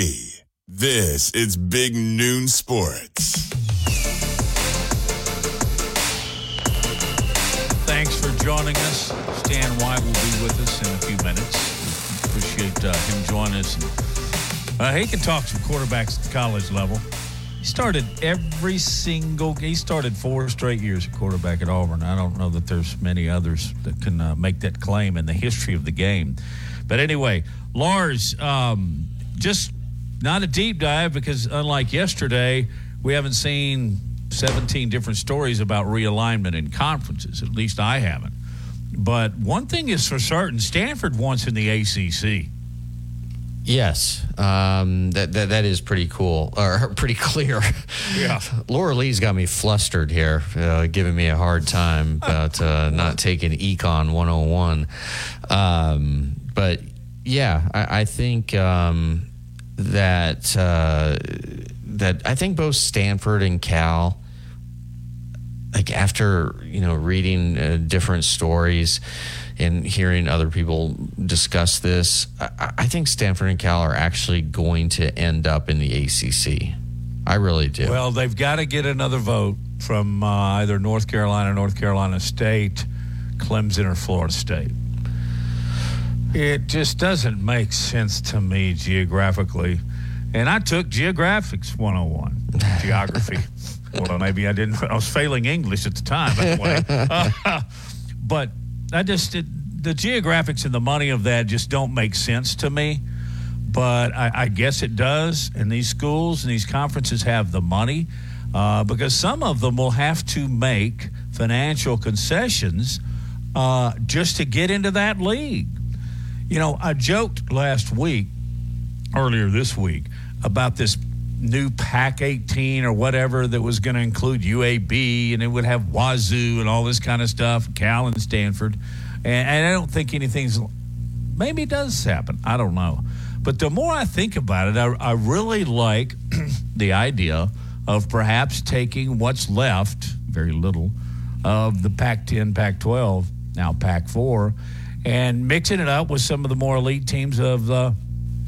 This is Big Noon Sports. Thanks for joining us. Stan White will be with us in a few minutes. Appreciate uh, him joining us. Uh, he can talk some quarterbacks at the college level. Started every single. He started four straight years at quarterback at Auburn. I don't know that there's many others that can uh, make that claim in the history of the game. But anyway, Lars, um, just not a deep dive because unlike yesterday, we haven't seen 17 different stories about realignment in conferences. At least I haven't. But one thing is for certain: Stanford wants in the ACC. Yes, um, that, that that is pretty cool or pretty clear. Yeah. Laura Leigh's got me flustered here, uh, giving me a hard time about uh, not taking Econ 101. Um, but yeah, I, I think um, that uh, that I think both Stanford and Cal, like after you know reading uh, different stories, and hearing other people discuss this, I, I think Stanford and Cal are actually going to end up in the ACC. I really do. Well, they've got to get another vote from uh, either North Carolina, North Carolina State, Clemson, or Florida State. It just doesn't make sense to me geographically. And I took Geographics 101, geography. well, maybe I didn't. I was failing English at the time, anyway. Uh, but I just, it, the geographics and the money of that just don't make sense to me. But I, I guess it does. And these schools and these conferences have the money uh, because some of them will have to make financial concessions uh, just to get into that league. You know, I joked last week, earlier this week, about this new Pac 18 or whatever that was going to include UAB and it would have Wazoo and all this kind of stuff, Cal and Stanford. And, and I don't think anything's, maybe it does happen. I don't know. But the more I think about it, I, I really like the idea of perhaps taking what's left, very little, of the Pac 10, Pac 12, now Pac 4, and mixing it up with some of the more elite teams of the,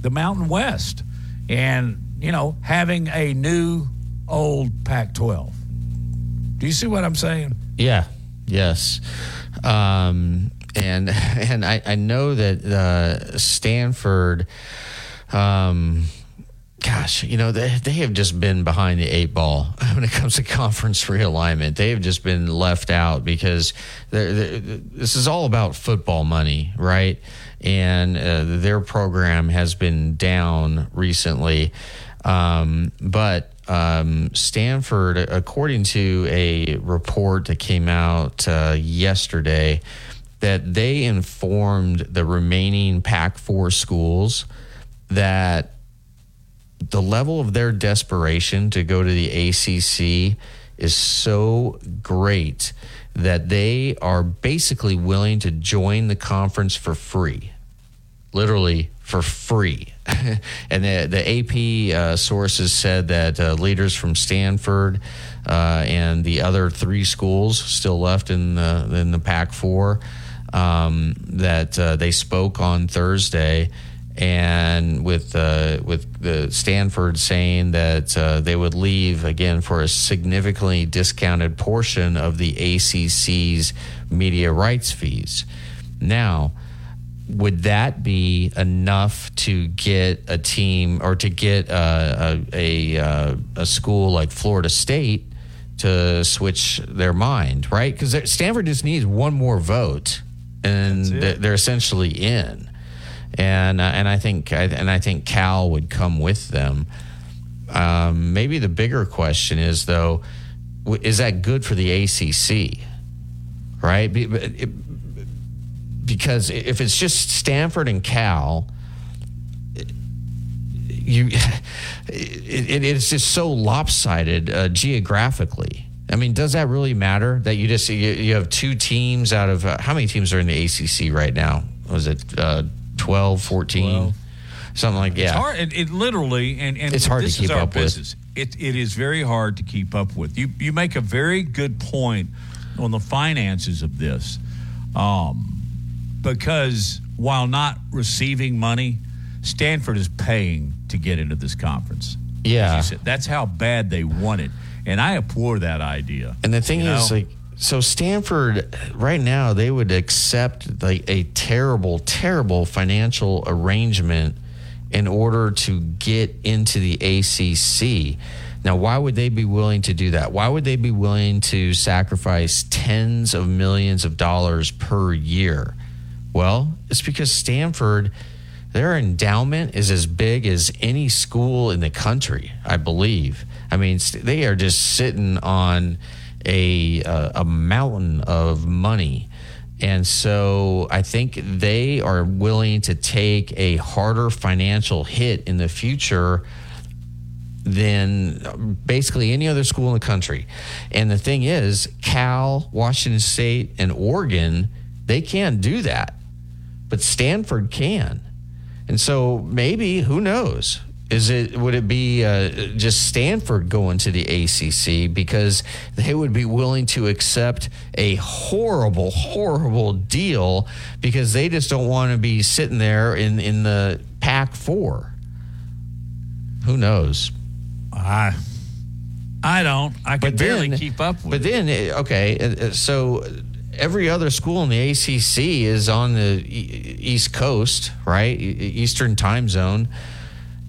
the Mountain West. And, you know, having a new old Pac 12. Do you see what I'm saying? Yeah. Yes. Um, and and I, I know that uh, Stanford, um, gosh, you know, they, they have just been behind the eight ball when it comes to conference realignment. They have just been left out because they're, they're, this is all about football money, right? And uh, their program has been down recently. Um, but um, Stanford, according to a report that came out uh, yesterday, that they informed the remaining Pac 4 schools that the level of their desperation to go to the ACC is so great that they are basically willing to join the conference for free, literally for free. and the, the AP uh, sources said that uh, leaders from Stanford uh, and the other three schools still left in the in the Pac four um, that uh, they spoke on Thursday and with uh, with the Stanford saying that uh, they would leave again for a significantly discounted portion of the ACC's media rights fees. Now, would that be enough to get a team or to get uh, a a, uh, a school like Florida State to switch their mind, right? Because Stanford just needs one more vote, and they're essentially in and uh, and I think and I think Cal would come with them. Um, maybe the bigger question is though, is that good for the ACC? Right? Because if it's just Stanford and Cal, you it, it's just so lopsided uh, geographically. I mean, does that really matter that you just you, you have two teams out of uh, how many teams are in the ACC right now? Was it uh, 12, 14, 12. something like that. It's hard. It, it literally, and, and it's hard to keep up business. with. It, it is very hard to keep up with. You you make a very good point on the finances of this, um, because while not receiving money, Stanford is paying to get into this conference. Yeah, said, that's how bad they want it, and I abhor that idea. And the thing you is, know? like so Stanford right now they would accept like a terrible, terrible financial arrangement in order to get into the ACC. Now, why would they be willing to do that? Why would they be willing to sacrifice tens of millions of dollars per year? Well, it's because Stanford, their endowment is as big as any school in the country, I believe. I mean, they are just sitting on a uh, a mountain of money. And so I think they are willing to take a harder financial hit in the future than basically any other school in the country. And the thing is, Cal, Washington State, and Oregon, they can't do that. But Stanford can. And so maybe, who knows? Is it would it be uh, just Stanford going to the ACC because they would be willing to accept a horrible, horrible deal because they just don't want to be sitting there in in the Pac four. Who knows? I I don't. I can barely keep up with. But then, eh, okay, uh, uh, so every other school in the ACC is on the e- East Coast, right? E- Eastern time zone.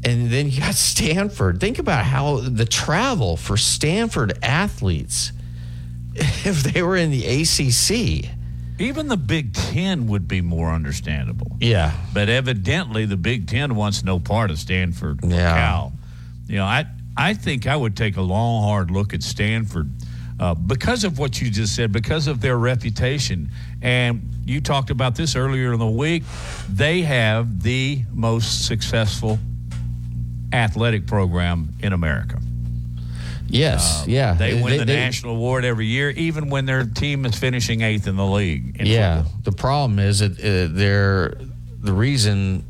And then you got Stanford. Think about how the travel for Stanford athletes if they were in the ACC. Even the Big Ten would be more understandable. Yeah. But evidently, the Big Ten wants no part of Stanford or Yeah. Cal. You know, I I think I would take a long, hard look at Stanford uh, because of what you just said, because of their reputation. And you talked about this earlier in the week. They have the most successful athletic program in America. Yes, yeah. Uh, They win They- the they- national award every year, even when their team is finishing eighth in the league. in yeah. The problem is that uh, they're the reason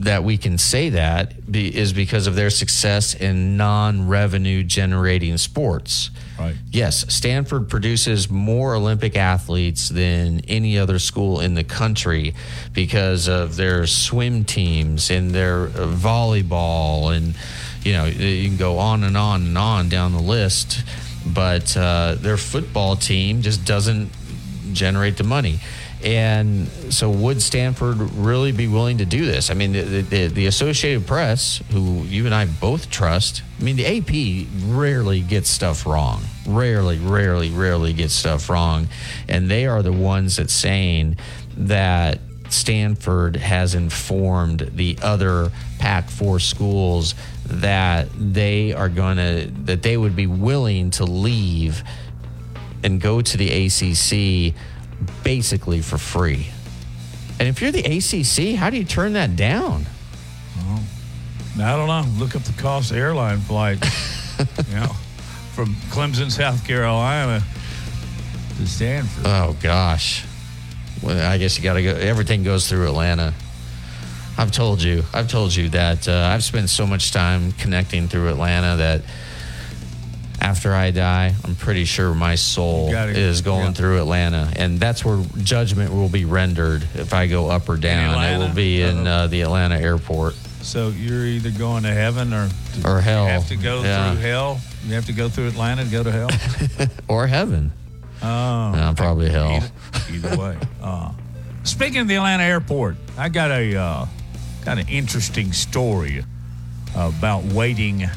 that we can say that be, is because of their success in non-revenue generating sports. Right. Yes, Stanford produces more Olympic athletes than any other school in the country because of their swim teams and their uh, volleyball and you know you can go on and on and on down the list but uh, their football team just doesn't generate the money and so would stanford really be willing to do this? I mean the, the, the associated press who you and i both trust i mean the ap rarely gets stuff wrong. Rarely rarely rarely gets stuff wrong. And they are the ones that saying that stanford has informed the other pac 4 schools that they are going to that they would be willing to leave and go to the ACC basically for free. And if you're the ACC, how do you turn that down? Well, I don't know. Look up the cost of airline flights. you know, from Clemson, South Carolina to Stanford. Oh gosh. Well, I guess you got to go. Everything goes through Atlanta. I've told you. I've told you that uh, I've spent so much time connecting through Atlanta that after I die, I'm pretty sure my soul is going yeah. through Atlanta, and that's where judgment will be rendered if I go up or down. It will be in uh, the Atlanta airport. So you're either going to heaven or Or hell. You have to go Yeah. through hell. You have to go through Atlanta to go to hell. or heaven. Oh, No, probably hell. Either, either way. Uh, speaking of the Atlanta airport, I got a uh, got an interesting story about waiting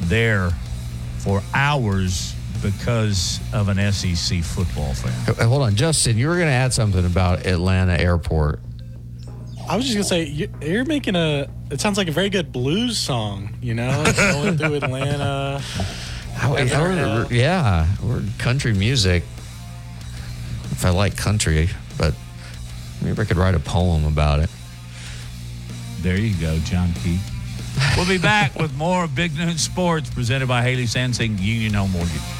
there for hours because of an SEC football fan. Hold on, Justin. You were going to add something about Atlanta Airport. I was just gonna say you- you're making a. It sounds like a very good blues song. You know, It's going through Atlanta. How- Ever how- hell. yeah, we're country music. If I like country, but maybe I could write a poem about it. There you go, John Keith. We'll be back with more Big Noon Sports presented by Haley Sansing, Union Home Mortgage.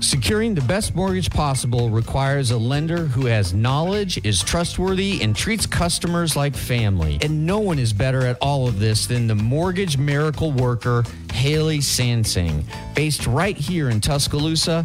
Securing the best mortgage possible requires a lender who has knowledge, is trustworthy, and treats customers like family. And no one is better at all of this than the mortgage miracle worker, Haley Sansing. Based right here in Tuscaloosa,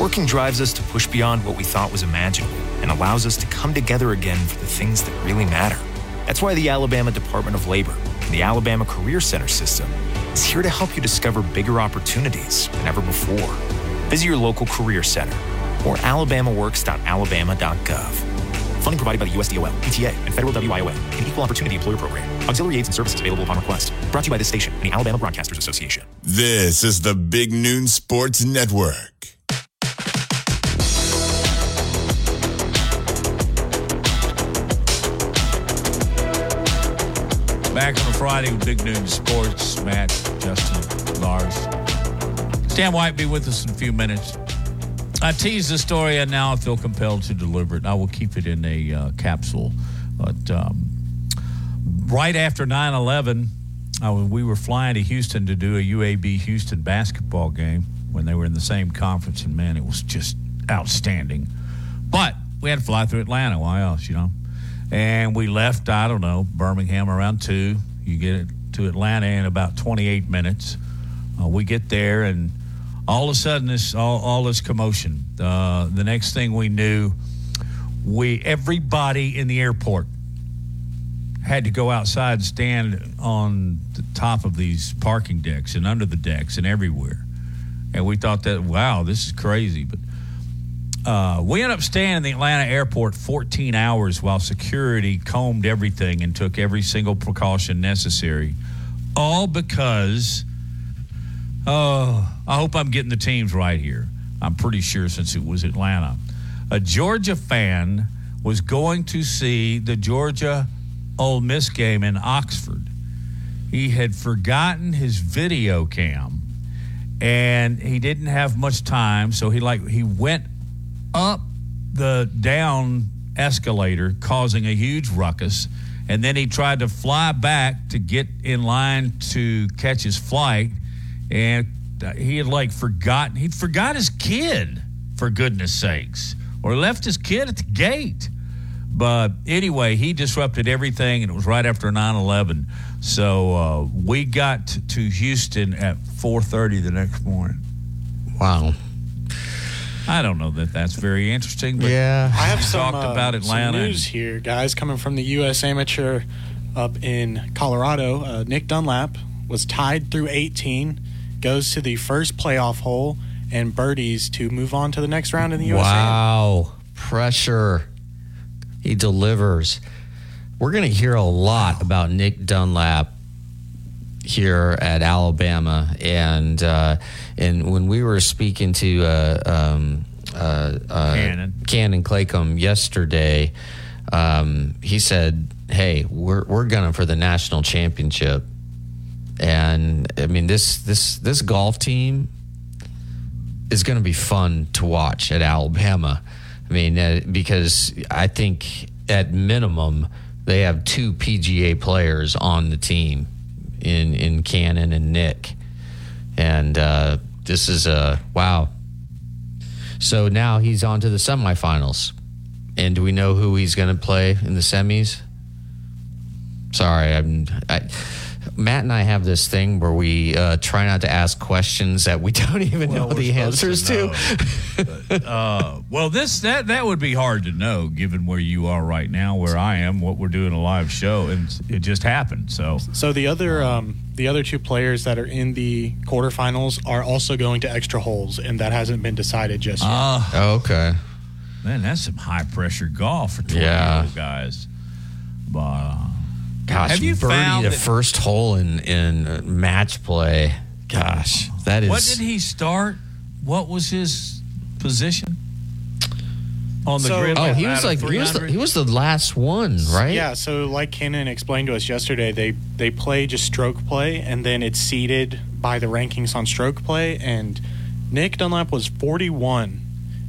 Working drives us to push beyond what we thought was imaginable and allows us to come together again for the things that really matter. That's why the Alabama Department of Labor and the Alabama Career Center system is here to help you discover bigger opportunities than ever before. Visit your local career center or alabamaworks.alabama.gov. Funding provided by the USDOL, ETA, and Federal WIOA, an equal opportunity employer program. Auxiliary aids and services available upon request. Brought to you by this station and the Alabama Broadcasters Association. This is the Big Noon Sports Network. Back on a Friday with Big Noon Sports. Matt, Justin, Lars. Stan White be with us in a few minutes. I teased the story, and now I feel compelled to deliver it. I will keep it in a uh, capsule. But um, right after 9 11, we were flying to Houston to do a UAB Houston basketball game when they were in the same conference, and man, it was just outstanding. But we had to fly through Atlanta. Why else, you know? And we left, I don't know, Birmingham around 2. You get to Atlanta in about 28 minutes. Uh, we get there, and all of a sudden, this all, all this commotion. Uh, the next thing we knew, we everybody in the airport had to go outside and stand on the top of these parking decks and under the decks and everywhere. And we thought that, wow, this is crazy. But uh, we ended up staying in the Atlanta airport 14 hours while security combed everything and took every single precaution necessary, all because. Oh, I hope I'm getting the teams right here. I'm pretty sure since it was Atlanta. A Georgia fan was going to see the Georgia Ole Miss game in Oxford. He had forgotten his video cam and he didn't have much time, so he like he went up the down escalator causing a huge ruckus. And then he tried to fly back to get in line to catch his flight. And he had like forgotten he'd forgot his kid for goodness sakes or left his kid at the gate. But anyway he disrupted everything and it was right after 9-11 so uh, we got to houston at 4.30 the next morning. Wow I don't know that that's very interesting, but yeah, I have some, talked uh, about Atlanta. some news here, guys, coming from the U.S. Amateur up in Colorado. Uh, Nick Dunlap was tied through 18, goes to the first playoff hole, and birdies to move on to the next round in the U.S. Wow, pressure. He delivers. We're going to hear a lot about Nick Dunlap here at Alabama, and uh, and when we were speaking to uh, um, uh, uh, Cannon. Cannon Claycomb yesterday, um, he said, "Hey, we're we're gunning for the national championship." And I mean this this this golf team is going to be fun to watch at Alabama. I mean, uh, because I think at minimum they have two PGA players on the team in in Cannon and Nick, and uh, this is a wow. So now he's on to the semifinals, and do we know who he's going to play in the semis? Sorry, I'm. I, Matt and I have this thing where we uh, try not to ask questions that we don't even Well, know the answers to to. know. uh, well, this that that would be hard to know given where you are right now, where I am, what we're doing a live show, and it just happened. So, So the other um, the other two players that are in the quarterfinals are also going to extra holes, and that hasn't been decided just yet. Ah. okay. man, that's some high pressure golf for twenty Yeah. year guys. But uh, Gosh, have you birdie found the that- first hole in in uh, match play? Gosh, that is. what did he start? What was his position on the So- grid? Oh, he was like he was the, he was the last one, right? Yeah, so like Cannon explained to us yesterday, they they play just stroke play, and then it's seeded by the rankings on stroke play. And Nick Dunlap was 41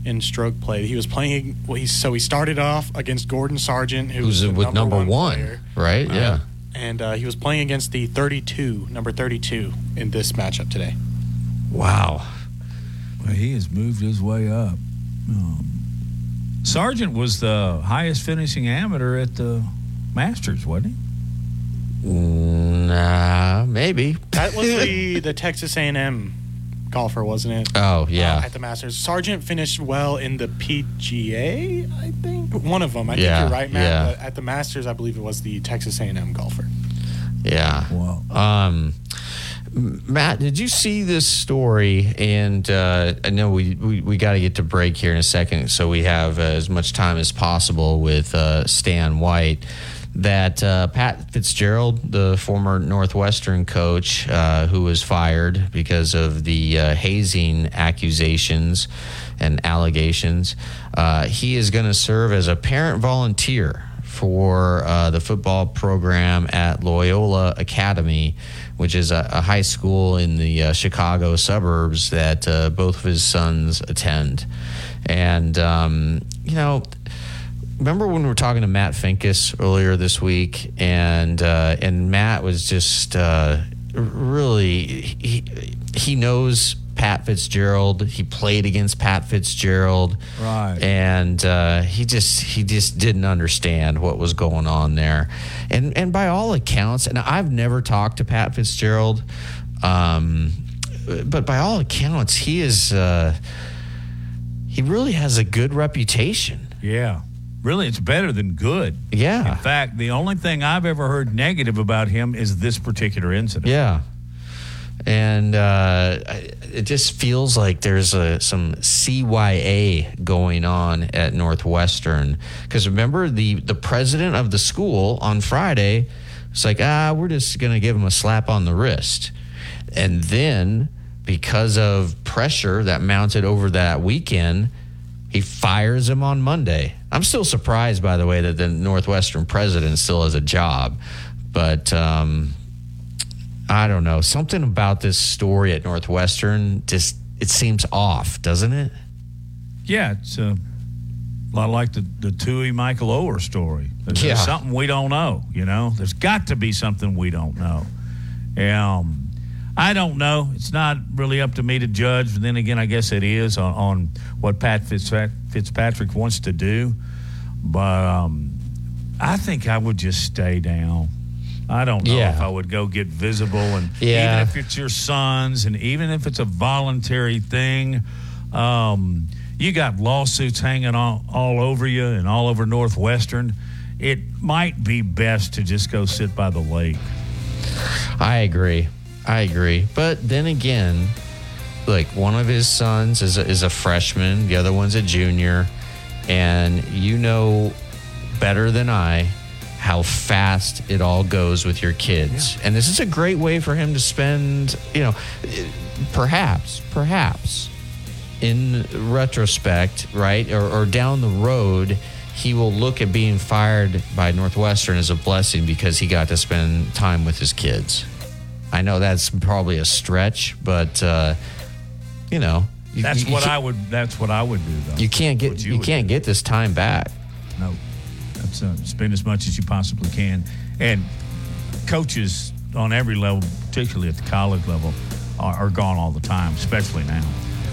in stroke play. He was playing. Well, he so he started off against Gordon Sargent, who Who's was with number, one, player, right? Yeah. and uh, he was playing against the 32, number 32 in this matchup today. Wow. Well, he has moved his way up. Um, Sargent was the highest finishing amateur at the Masters, wasn't he? Nah, maybe. That was the the Texas A&M golfer, wasn't it? Oh, yeah. Uh, at the Masters. Sargent finished well in the PGA, I think. One of them. I Yeah, think you're right, Matt. yeah. But at the Masters, I believe it was the Texas A&M golfer. Yeah. Um, Matt, did you see this story? And uh, I know we, we, we got to get to break here in a second, so we have uh, as much time as possible with uh, Stan White. That uh, Pat Fitzgerald, the former Northwestern coach, uh, who was fired because of the uh, hazing accusations and allegations, uh, he is going to serve as a parent volunteer for uh, the football program at Loyola Academy, which is a, a high school in the uh, Chicago suburbs that both of his sons attend. And, um, you know, remember when we were talking to Matt Finkes earlier this week, and uh, and Matt was just uh, really he he knows Pat Fitzgerald. He played against Pat Fitzgerald, Right. And uh, he just he just didn't understand what was going on there, and and by all accounts, and I've never talked to Pat Fitzgerald, um, but by all accounts, he is. Uh, he really has a good reputation. Yeah. Really, it's better than good. Yeah. In fact, the only thing I've ever heard negative about him is this particular incident. Yeah. And uh, it just feels like there's a, some CYA going on at Northwestern. Because remember, the, the president of the school on Friday was like, ah, we're just going to give him a slap on the wrist. And then, because of pressure that mounted over that weekend, he fires him on Monday. I'm still surprised, by the way, that the Northwestern president still has a job. But um, I don't know. Something about this story at Northwestern just it seems off, doesn't it? Yeah, it's a lot like the, the Tuohy Michael Oher story. There's, Yeah. something we don't know, you know? There's got to be something we don't know. Um, I don't know. It's not really up to me to judge. But then again, I guess it is on, on what Pat Fitzpat- Fitzpatrick wants to do. But um, I think I would just stay down. I don't know Yeah. if I would go get visible, and Yeah. even if it's your sons, and even if it's a voluntary thing, um, you got lawsuits hanging all, all over you and all over Northwestern. It might be best to just go sit by the lake. I agree. I agree. But then again, like one of his sons is a, is a freshman, the other one's a junior, and you know better than I how fast it all goes with your kids. And this is a great way for him to spend, you know, perhaps, perhaps in retrospect, right, or, or down the road, he will look at being fired by Northwestern as a blessing because he got to spend time with his kids. I know that's probably a stretch, but uh, you know, you- That's you- what you I would. That's what I would do, though. You can't get What you, can't get this time back. No, that's uh, spend as much as you possibly can. And coaches on every level, particularly at the college level, are, are gone all the time, especially now.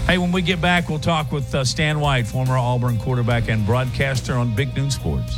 Hey, when we get back, we'll talk with uh, Stan White, former Auburn quarterback and broadcaster on Big Noon Sports.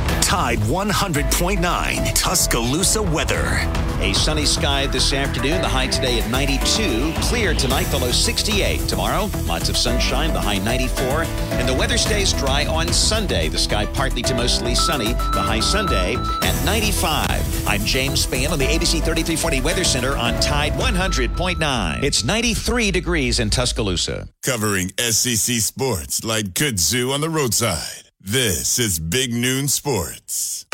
Tide 100.9 Tuscaloosa weather. A sunny sky this afternoon. The high today at 92. Clear tonight, the low 68. Tomorrow, lots of sunshine, the high 94. And the weather stays dry on Sunday. The sky partly to mostly sunny. The high Sunday at 95. I'm James Spann on the ABC 3340 Weather Center on Tide 100.9. It's 93 degrees in Tuscaloosa. Covering SEC sports like kudzu on the roadside. This is Big Noon Sports.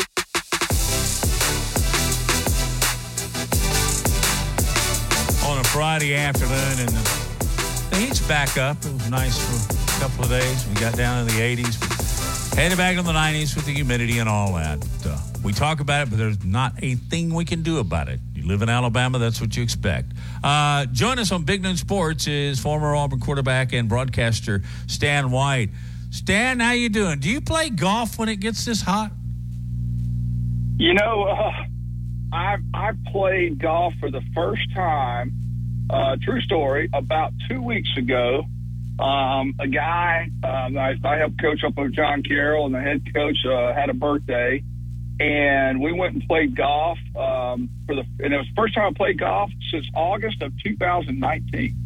on a Friday afternoon, and the, heat's back up. It was nice for a couple of days. We got down in the 80s. Headed back to the 90s with the humidity and all that. Uh, we talk about it, but there's not a thing we can do about it. You live in Alabama, that's what you expect. Uh, join us on Big Noon Sports is former Auburn quarterback and broadcaster Stan White. Stan, how you doing? Do you play golf when it gets this hot? You know, uh, I I played golf for the first time. Uh, true story. About two weeks ago, um, a guy um, I, I helped coach up with John Carroll, and the head coach uh, had a birthday, and we went and played golf um, for the. And it was the first time I played golf since August of 2019.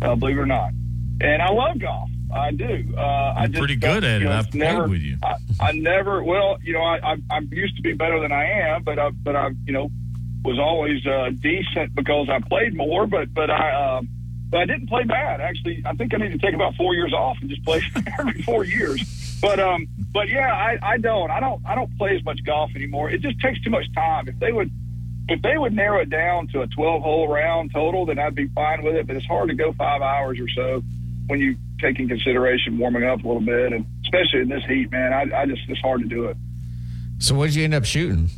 Uh, believe it or not, and I love golf. I do. Uh, I just, pretty good at it. know, I've it's never, with you. I, I never. Well, you know, I, I I'm used to be better than I am, but I, but I, you know, was always uh, decent because I played more. But but I. Um, but I didn't play bad. Actually, I think I need to take about four years off and just play every four years. But um, but yeah, I, I don't. I don't. I don't play as much golf anymore. It just takes too much time. If they would, if they would narrow it down to a twelve hole round total, then I'd be fine with it. But it's hard to go five hours or so when you take in consideration warming up a little bit, and especially in this heat, man. I, I just it's hard to do it. So what did you end up shooting?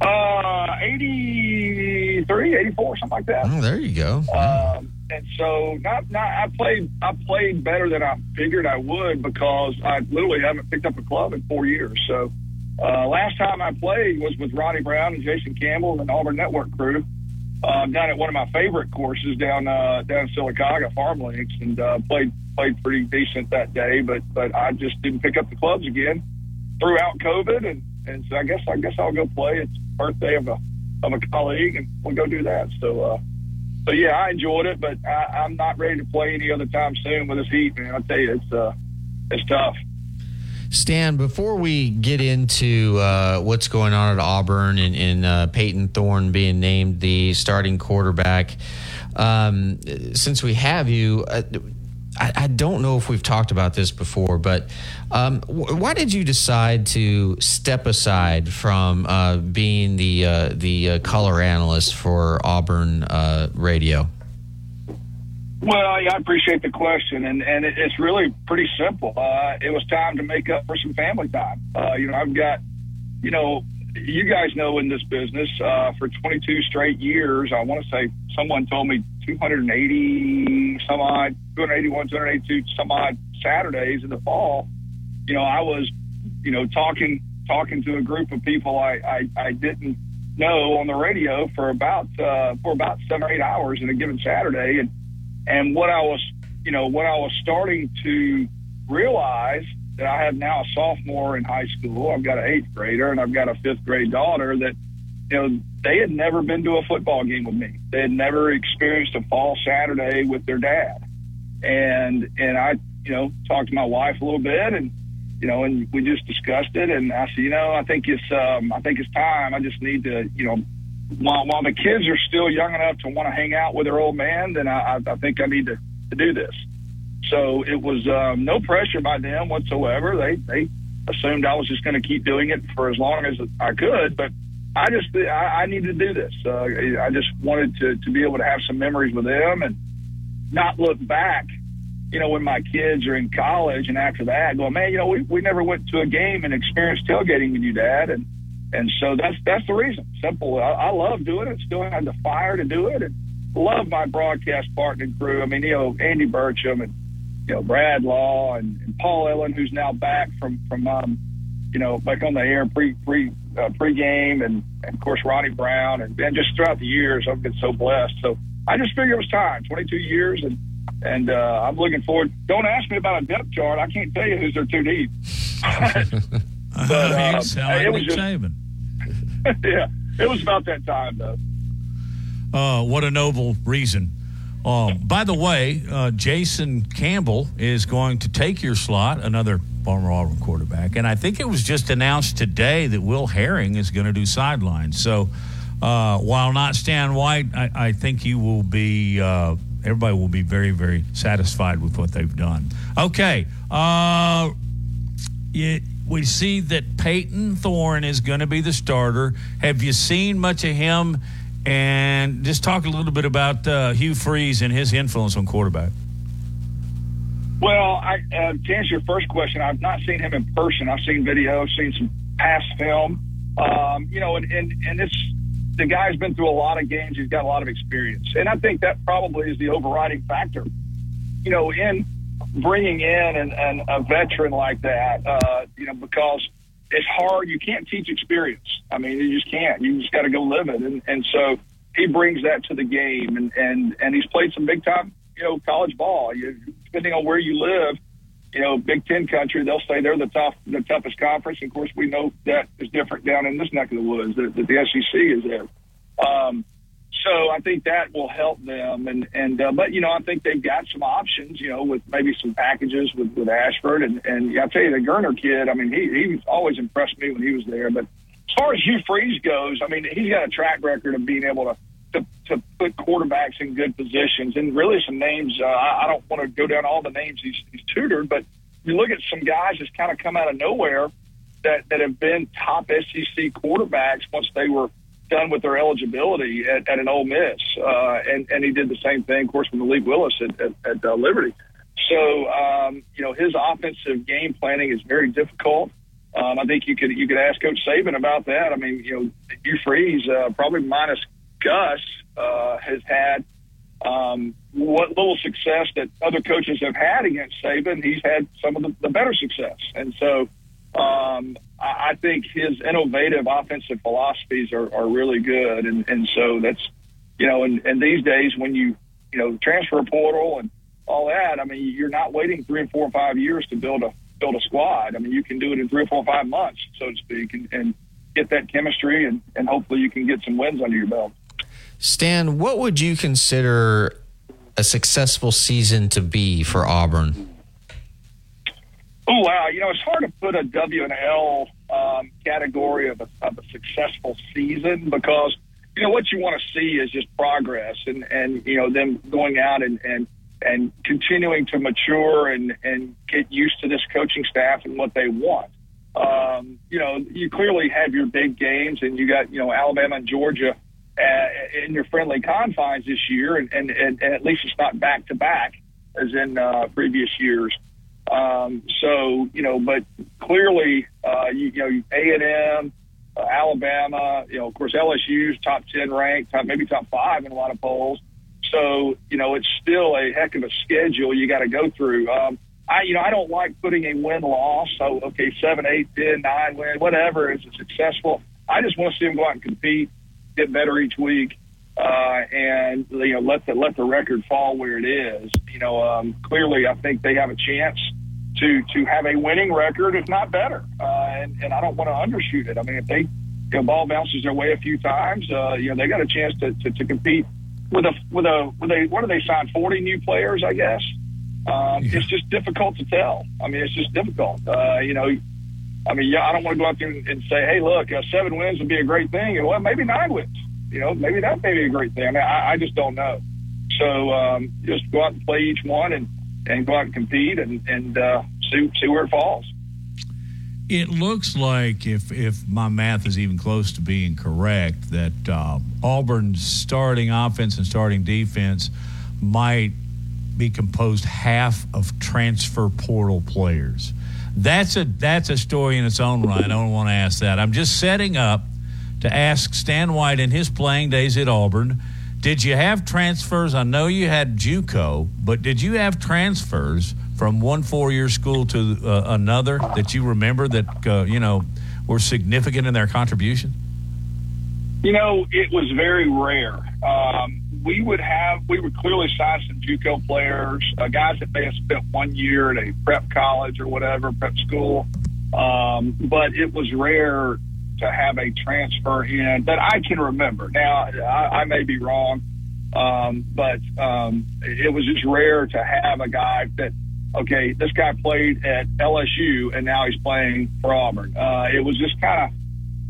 Uh, 83, 84, something like that. Oh, there you go. Um, and so not not I played I played better than I figured I would because I literally haven't picked up a club in four years. So uh, last time I played was with Ronnie Brown and Jason Campbell and the Auburn Network crew uh, down at one of my favorite courses down uh, down in Sylacauga, Farm Links, and uh, played played pretty decent that day. But but I just didn't pick up the clubs again throughout COVID, and and so I guess I guess I'll go play. It's birthday of a of a colleague, and we'll go do that. So. uh so yeah, I enjoyed it, but I, I'm not ready to play any other time soon with this heat, man. I tell you, it's uh, it's tough. Stan, before we get into uh, what's going on at Auburn and, and uh, Payton Thorne being named the starting quarterback, um, since we have you, uh, I, I, don't know if we've talked about this before, but um, wh- why did you decide to step aside from uh, being the uh, the uh, color analyst for Auburn radio? Well, I appreciate the question, and and it, it's really pretty simple. Uh, it was time to make up for some family time. Uh, you know, I've got, you know, you guys know in this business uh, for 22 straight years. I want to say someone told me 280 some odd, 281, 282 some odd Saturdays in the fall. You know, I was, you know, talking talking to a group of people I I, I didn't know on the radio for about uh, for about seven or eight hours in a given Saturday, and and what I was, you know, what I was starting to realize that I have now a sophomore in high school. I've got an eighth grader and I've got a fifth grade daughter that, you know, they had never been to a football game with me. They had never experienced a fall Saturday with their dad. And, and I, you know, talked to my wife a little bit and, you know, and we just discussed it. And I said, you know, I think it's, um, I think it's time. I just need to, you know, while, while the kids are still young enough to want to hang out with their old man, then I, I think I need to, to do this. So it was um, no pressure by them whatsoever. They they assumed I was just going to keep doing it for as long as I could, but I just I, I needed to do this. Uh, I just wanted to to be able to have some memories with them and not look back. You know, when my kids are in college and after that, go, man, you know, we, we never went to a game and experienced tailgating with you, Dad, and and so that's that's the reason. Simple. I, I love doing it. Still have the fire to do it, and love my broadcast partner and crew. I mean, you know, Andy Burcham and you know Brad Law and, and Paul Ellen, who's now back from from um, you know back on the air pre pre uh, pregame, and, and of course Ronnie Brown, and, and just throughout the years, I've been so blessed. So I just figured it was time. 22 years, and and uh, I'm looking forward. Don't ask me about a depth chart. I can't tell you who's there too deep. but uh, it was just, yeah, it was about that time though. Uh, what a noble reason. Um, by the way, uh, Jason Campbell is going to take your slot, another former Auburn quarterback, and I think it was just announced today that Will Herring is going to do sidelines. So, uh, while not Stan White, I, I think you will be. Uh, everybody will be very, very satisfied with what they've done. Okay, uh, it, we see that Payton Thorne is going to be the starter. Have you seen much of him? And just talk a little bit about uh, Hugh Freeze and his influence on quarterback. Well, I, uh, to answer your first question, I've not seen him in person. I've seen video, seen some past film. Um, you know, and, and, and it's the guy's been through a lot of games. He's got a lot of experience. And I think that probably is the overriding factor. You know, in bringing in an, an, a veteran like that, uh, you know, because it's hard. You can't teach experience. I mean, you just can't. You just got to go live it. And, and so he brings that to the game. And, and, and he's played some big time, you know, college ball. You, depending on where you live, you know, Big Ten country, they'll say they're the tough, the toughest conference. Of course, we know that is different down in this neck of the woods. That, that the SEC is there. Um, so I think that will help them. And and uh, but you know, I think they've got some options. You know, with maybe some packages with with Ashford and and I tell you, the Geriner kid. I mean, he he always impressed me when he was there. But as far as Hugh Freeze goes, I mean, he's got a track record of being able to to, to put quarterbacks in good positions. And really, some names, uh, I, I don't want to go down all the names he's, he's tutored, but you look at some guys that's kind of come out of nowhere that, that have been top SEC quarterbacks once they were done with their eligibility at, at an Ole Miss. Uh, and, and he did the same thing, of course, with Malik Willis at, at, at uh, Liberty. So, um, you know, his offensive game planning is very difficult. Um, I think you could you could ask Coach Saban about that. I mean, you know, Hugh Freeze, uh, probably minus Gus uh, has had um, what little success that other coaches have had against Saban, he's had some of the, the better success. And so um, I, think his innovative offensive philosophies are, are really good. And, and so that's, you know, and, and these days when you, you know, transfer portal and all that, I mean, you're not waiting three or four or five years to build a build a squad. I mean, you can do it in three or four or five months, so to speak, and, and get that chemistry, and, and hopefully you can get some wins under your belt. Stan, what would you consider a successful season to be for Auburn? Oh wow! You know, it's hard to put a W and L um, category of a, of a successful season because you know what you want to see is just progress and and you know them going out and and and continuing to mature and and get used to this coaching staff and what they want. Um, you know, you clearly have your big games, and you got you know Alabama and Georgia uh, in your friendly confines this year, and, and, and, and at least it's not back to back as in uh, previous years. Um, so you know, but clearly, uh, you, you know, A and M, uh, Alabama, you know, of course, LSU's top ten ranked, top, maybe top five in a lot of polls. So you know, it's still a heck of a schedule you got to go through. Um, I, you know, I don't like putting a win loss. So okay, seven, eight, ten, nine win, whatever is successful. I just want to see them go out and compete get better each week, uh, and you know let the let the record fall where it is. You know, um, clearly I think they have a chance to to have a winning record, if not better. Uh, and and I don't want to undershoot it. I mean, if they you know, ball bounces their way a few times, uh, you know they got a chance to, to, to compete with a with a with a what do they sign forty new players? I guess. Um, yeah. It's just difficult to tell. I mean, it's just difficult. Uh, you know, I mean, yeah, I don't want to go out there and, and say, hey, look, uh, seven wins would be a great thing. And well, maybe nine wins. You know, maybe that may be a great thing. I mean, I, I just don't know. So um, just go out and play each one and, and go out and compete and, and uh, see, see where it falls. It looks like, if if my math is even close to being correct, that uh, Auburn's starting offense and starting defense might be composed half of transfer portal players. That's a that's a story in its own right. I don't want to ask that. I'm just setting up to ask Stan White in his playing days at Auburn. Did you have transfers? I know you had JUCO, but did you have transfers from one four-year school to uh, another that you remember that uh, you know were significant in their contribution? You know, it was very rare. Um, we would have, we would clearly sign some JUCO players, uh, guys that may have spent one year at a prep college or whatever, prep school. Um, but it was rare to have a transfer in that I can remember. Now, I, I may be wrong, um, but um, it was just rare to have a guy that, okay, this guy played at LSU and now he's playing for Auburn. Uh, it was just kind of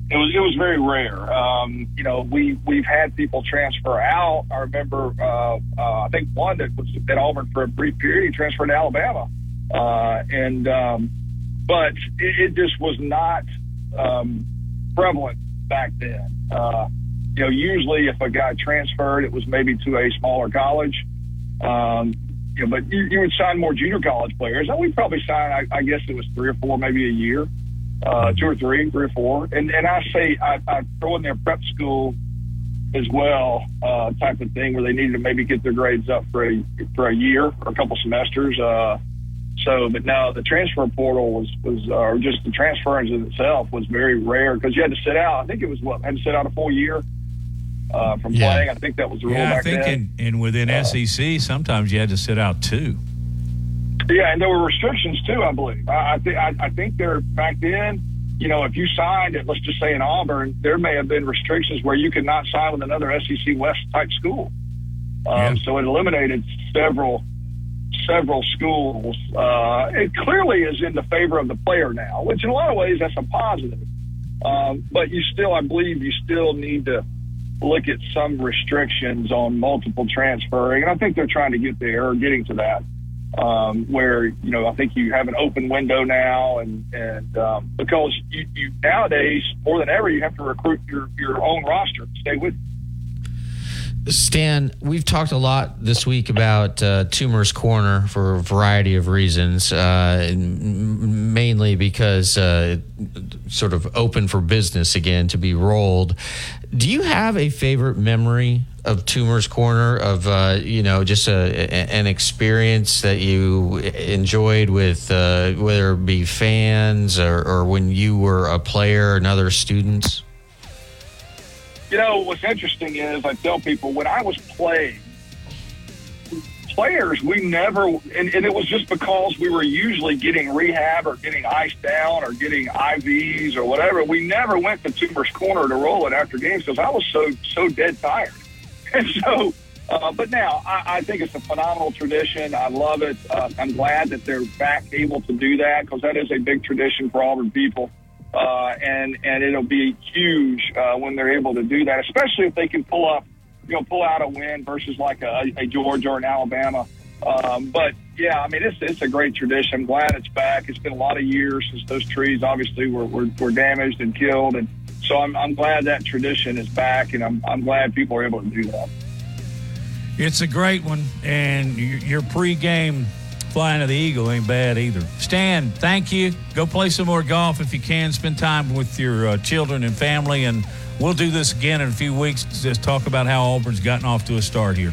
it was it was very rare. Um, you know, we we've had people transfer out. I remember, uh, uh, I think one that was at Auburn for a brief period, he transferred to Alabama, uh, and um, but it, it, just was not um, prevalent back then. Uh, you know, usually if a guy transferred, it was maybe to a smaller college. Um, you know, but you, you would sign more junior college players. And we probably sign, I, I guess it was three or four, maybe a year, uh, two or three, three or four. And and I say I, I throw in their prep school as well, uh, type of thing where they needed to maybe get their grades up for a for a year or a couple semesters. Uh, so, but no, the transfer portal was was uh, or just the transference in itself was very rare because you had to sit out. I think it was what had to sit out a full year uh, from Yeah. playing. I think that was the rule Yeah, I think then. in, in within SEC, sometimes you had to sit out too. Yeah, and there were restrictions too. I believe. I, I think. I, I think there back then. You know, if you signed at let's just say in Auburn, there may have been restrictions where you could not sign with another SEC West type school. Um, So it eliminated several several schools. Uh, it clearly is in the favor of the player now, which in a lot of ways that's a positive. Um, but you still, I believe, you still need to look at some restrictions on multiple transferring, and I think they're trying to get there or getting to that. Um, where you know I think you have an open window now, and and um, because you, you nowadays more than ever you have to recruit your your own roster. Stay with. you. Stan, we've talked a lot this week about uh, Toomer's Corner for a variety of reasons, uh, mainly because uh, sort of open for business again to be rolled. Do you have a favorite memory of Toomer's Corner of uh, you know just a, a- an experience that you enjoyed with uh, whether it be fans or, or when you were a player and other students? You know, what's interesting is I tell people when I was playing, players, we never, and, and it was just because we were usually getting rehab or getting iced down or getting IVs or whatever. We never went to Toomer's Corner to roll it after games because I was so, so dead tired. And so, uh, but now I, I think it's a phenomenal tradition. I love it. Uh, I'm glad that they're back able to do that because that is a big tradition for Auburn people. Uh, and and it'll be huge uh, when they're able to do that, especially if they can pull up, you know, pull out a win versus like a, a Georgia or an Alabama. Um, but yeah, I mean, it's it's a great tradition. I'm glad it's back. It's been a lot of years since those trees obviously were were, were damaged and killed, and so I'm I'm glad that tradition is back, and I'm I'm glad people are able to do that. It's a great one, and your pregame flying of the eagle ain't bad either. Stan, thank you. Go play some more golf if you can. Spend time with your uh, children and family, and we'll do this again in a few weeks. to Just talk about how Auburn's gotten off to a start here.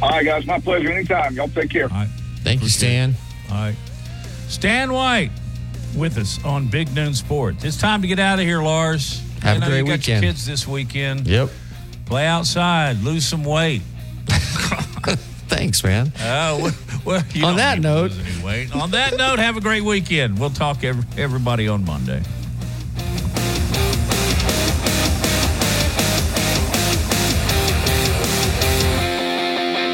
All right, guys, my pleasure. Anytime. Y'all take care. All right. Thank you, Stan. All right. Stan White with us on Big Noon Sports. It's time to get out of here, Lars. Have a know great you got weekend. Your kids this weekend. Yep. Play outside, lose some weight. Thanks, man. Oh, well, well, you On that note-. On that note, have a great weekend. We'll talk every, everybody on Monday.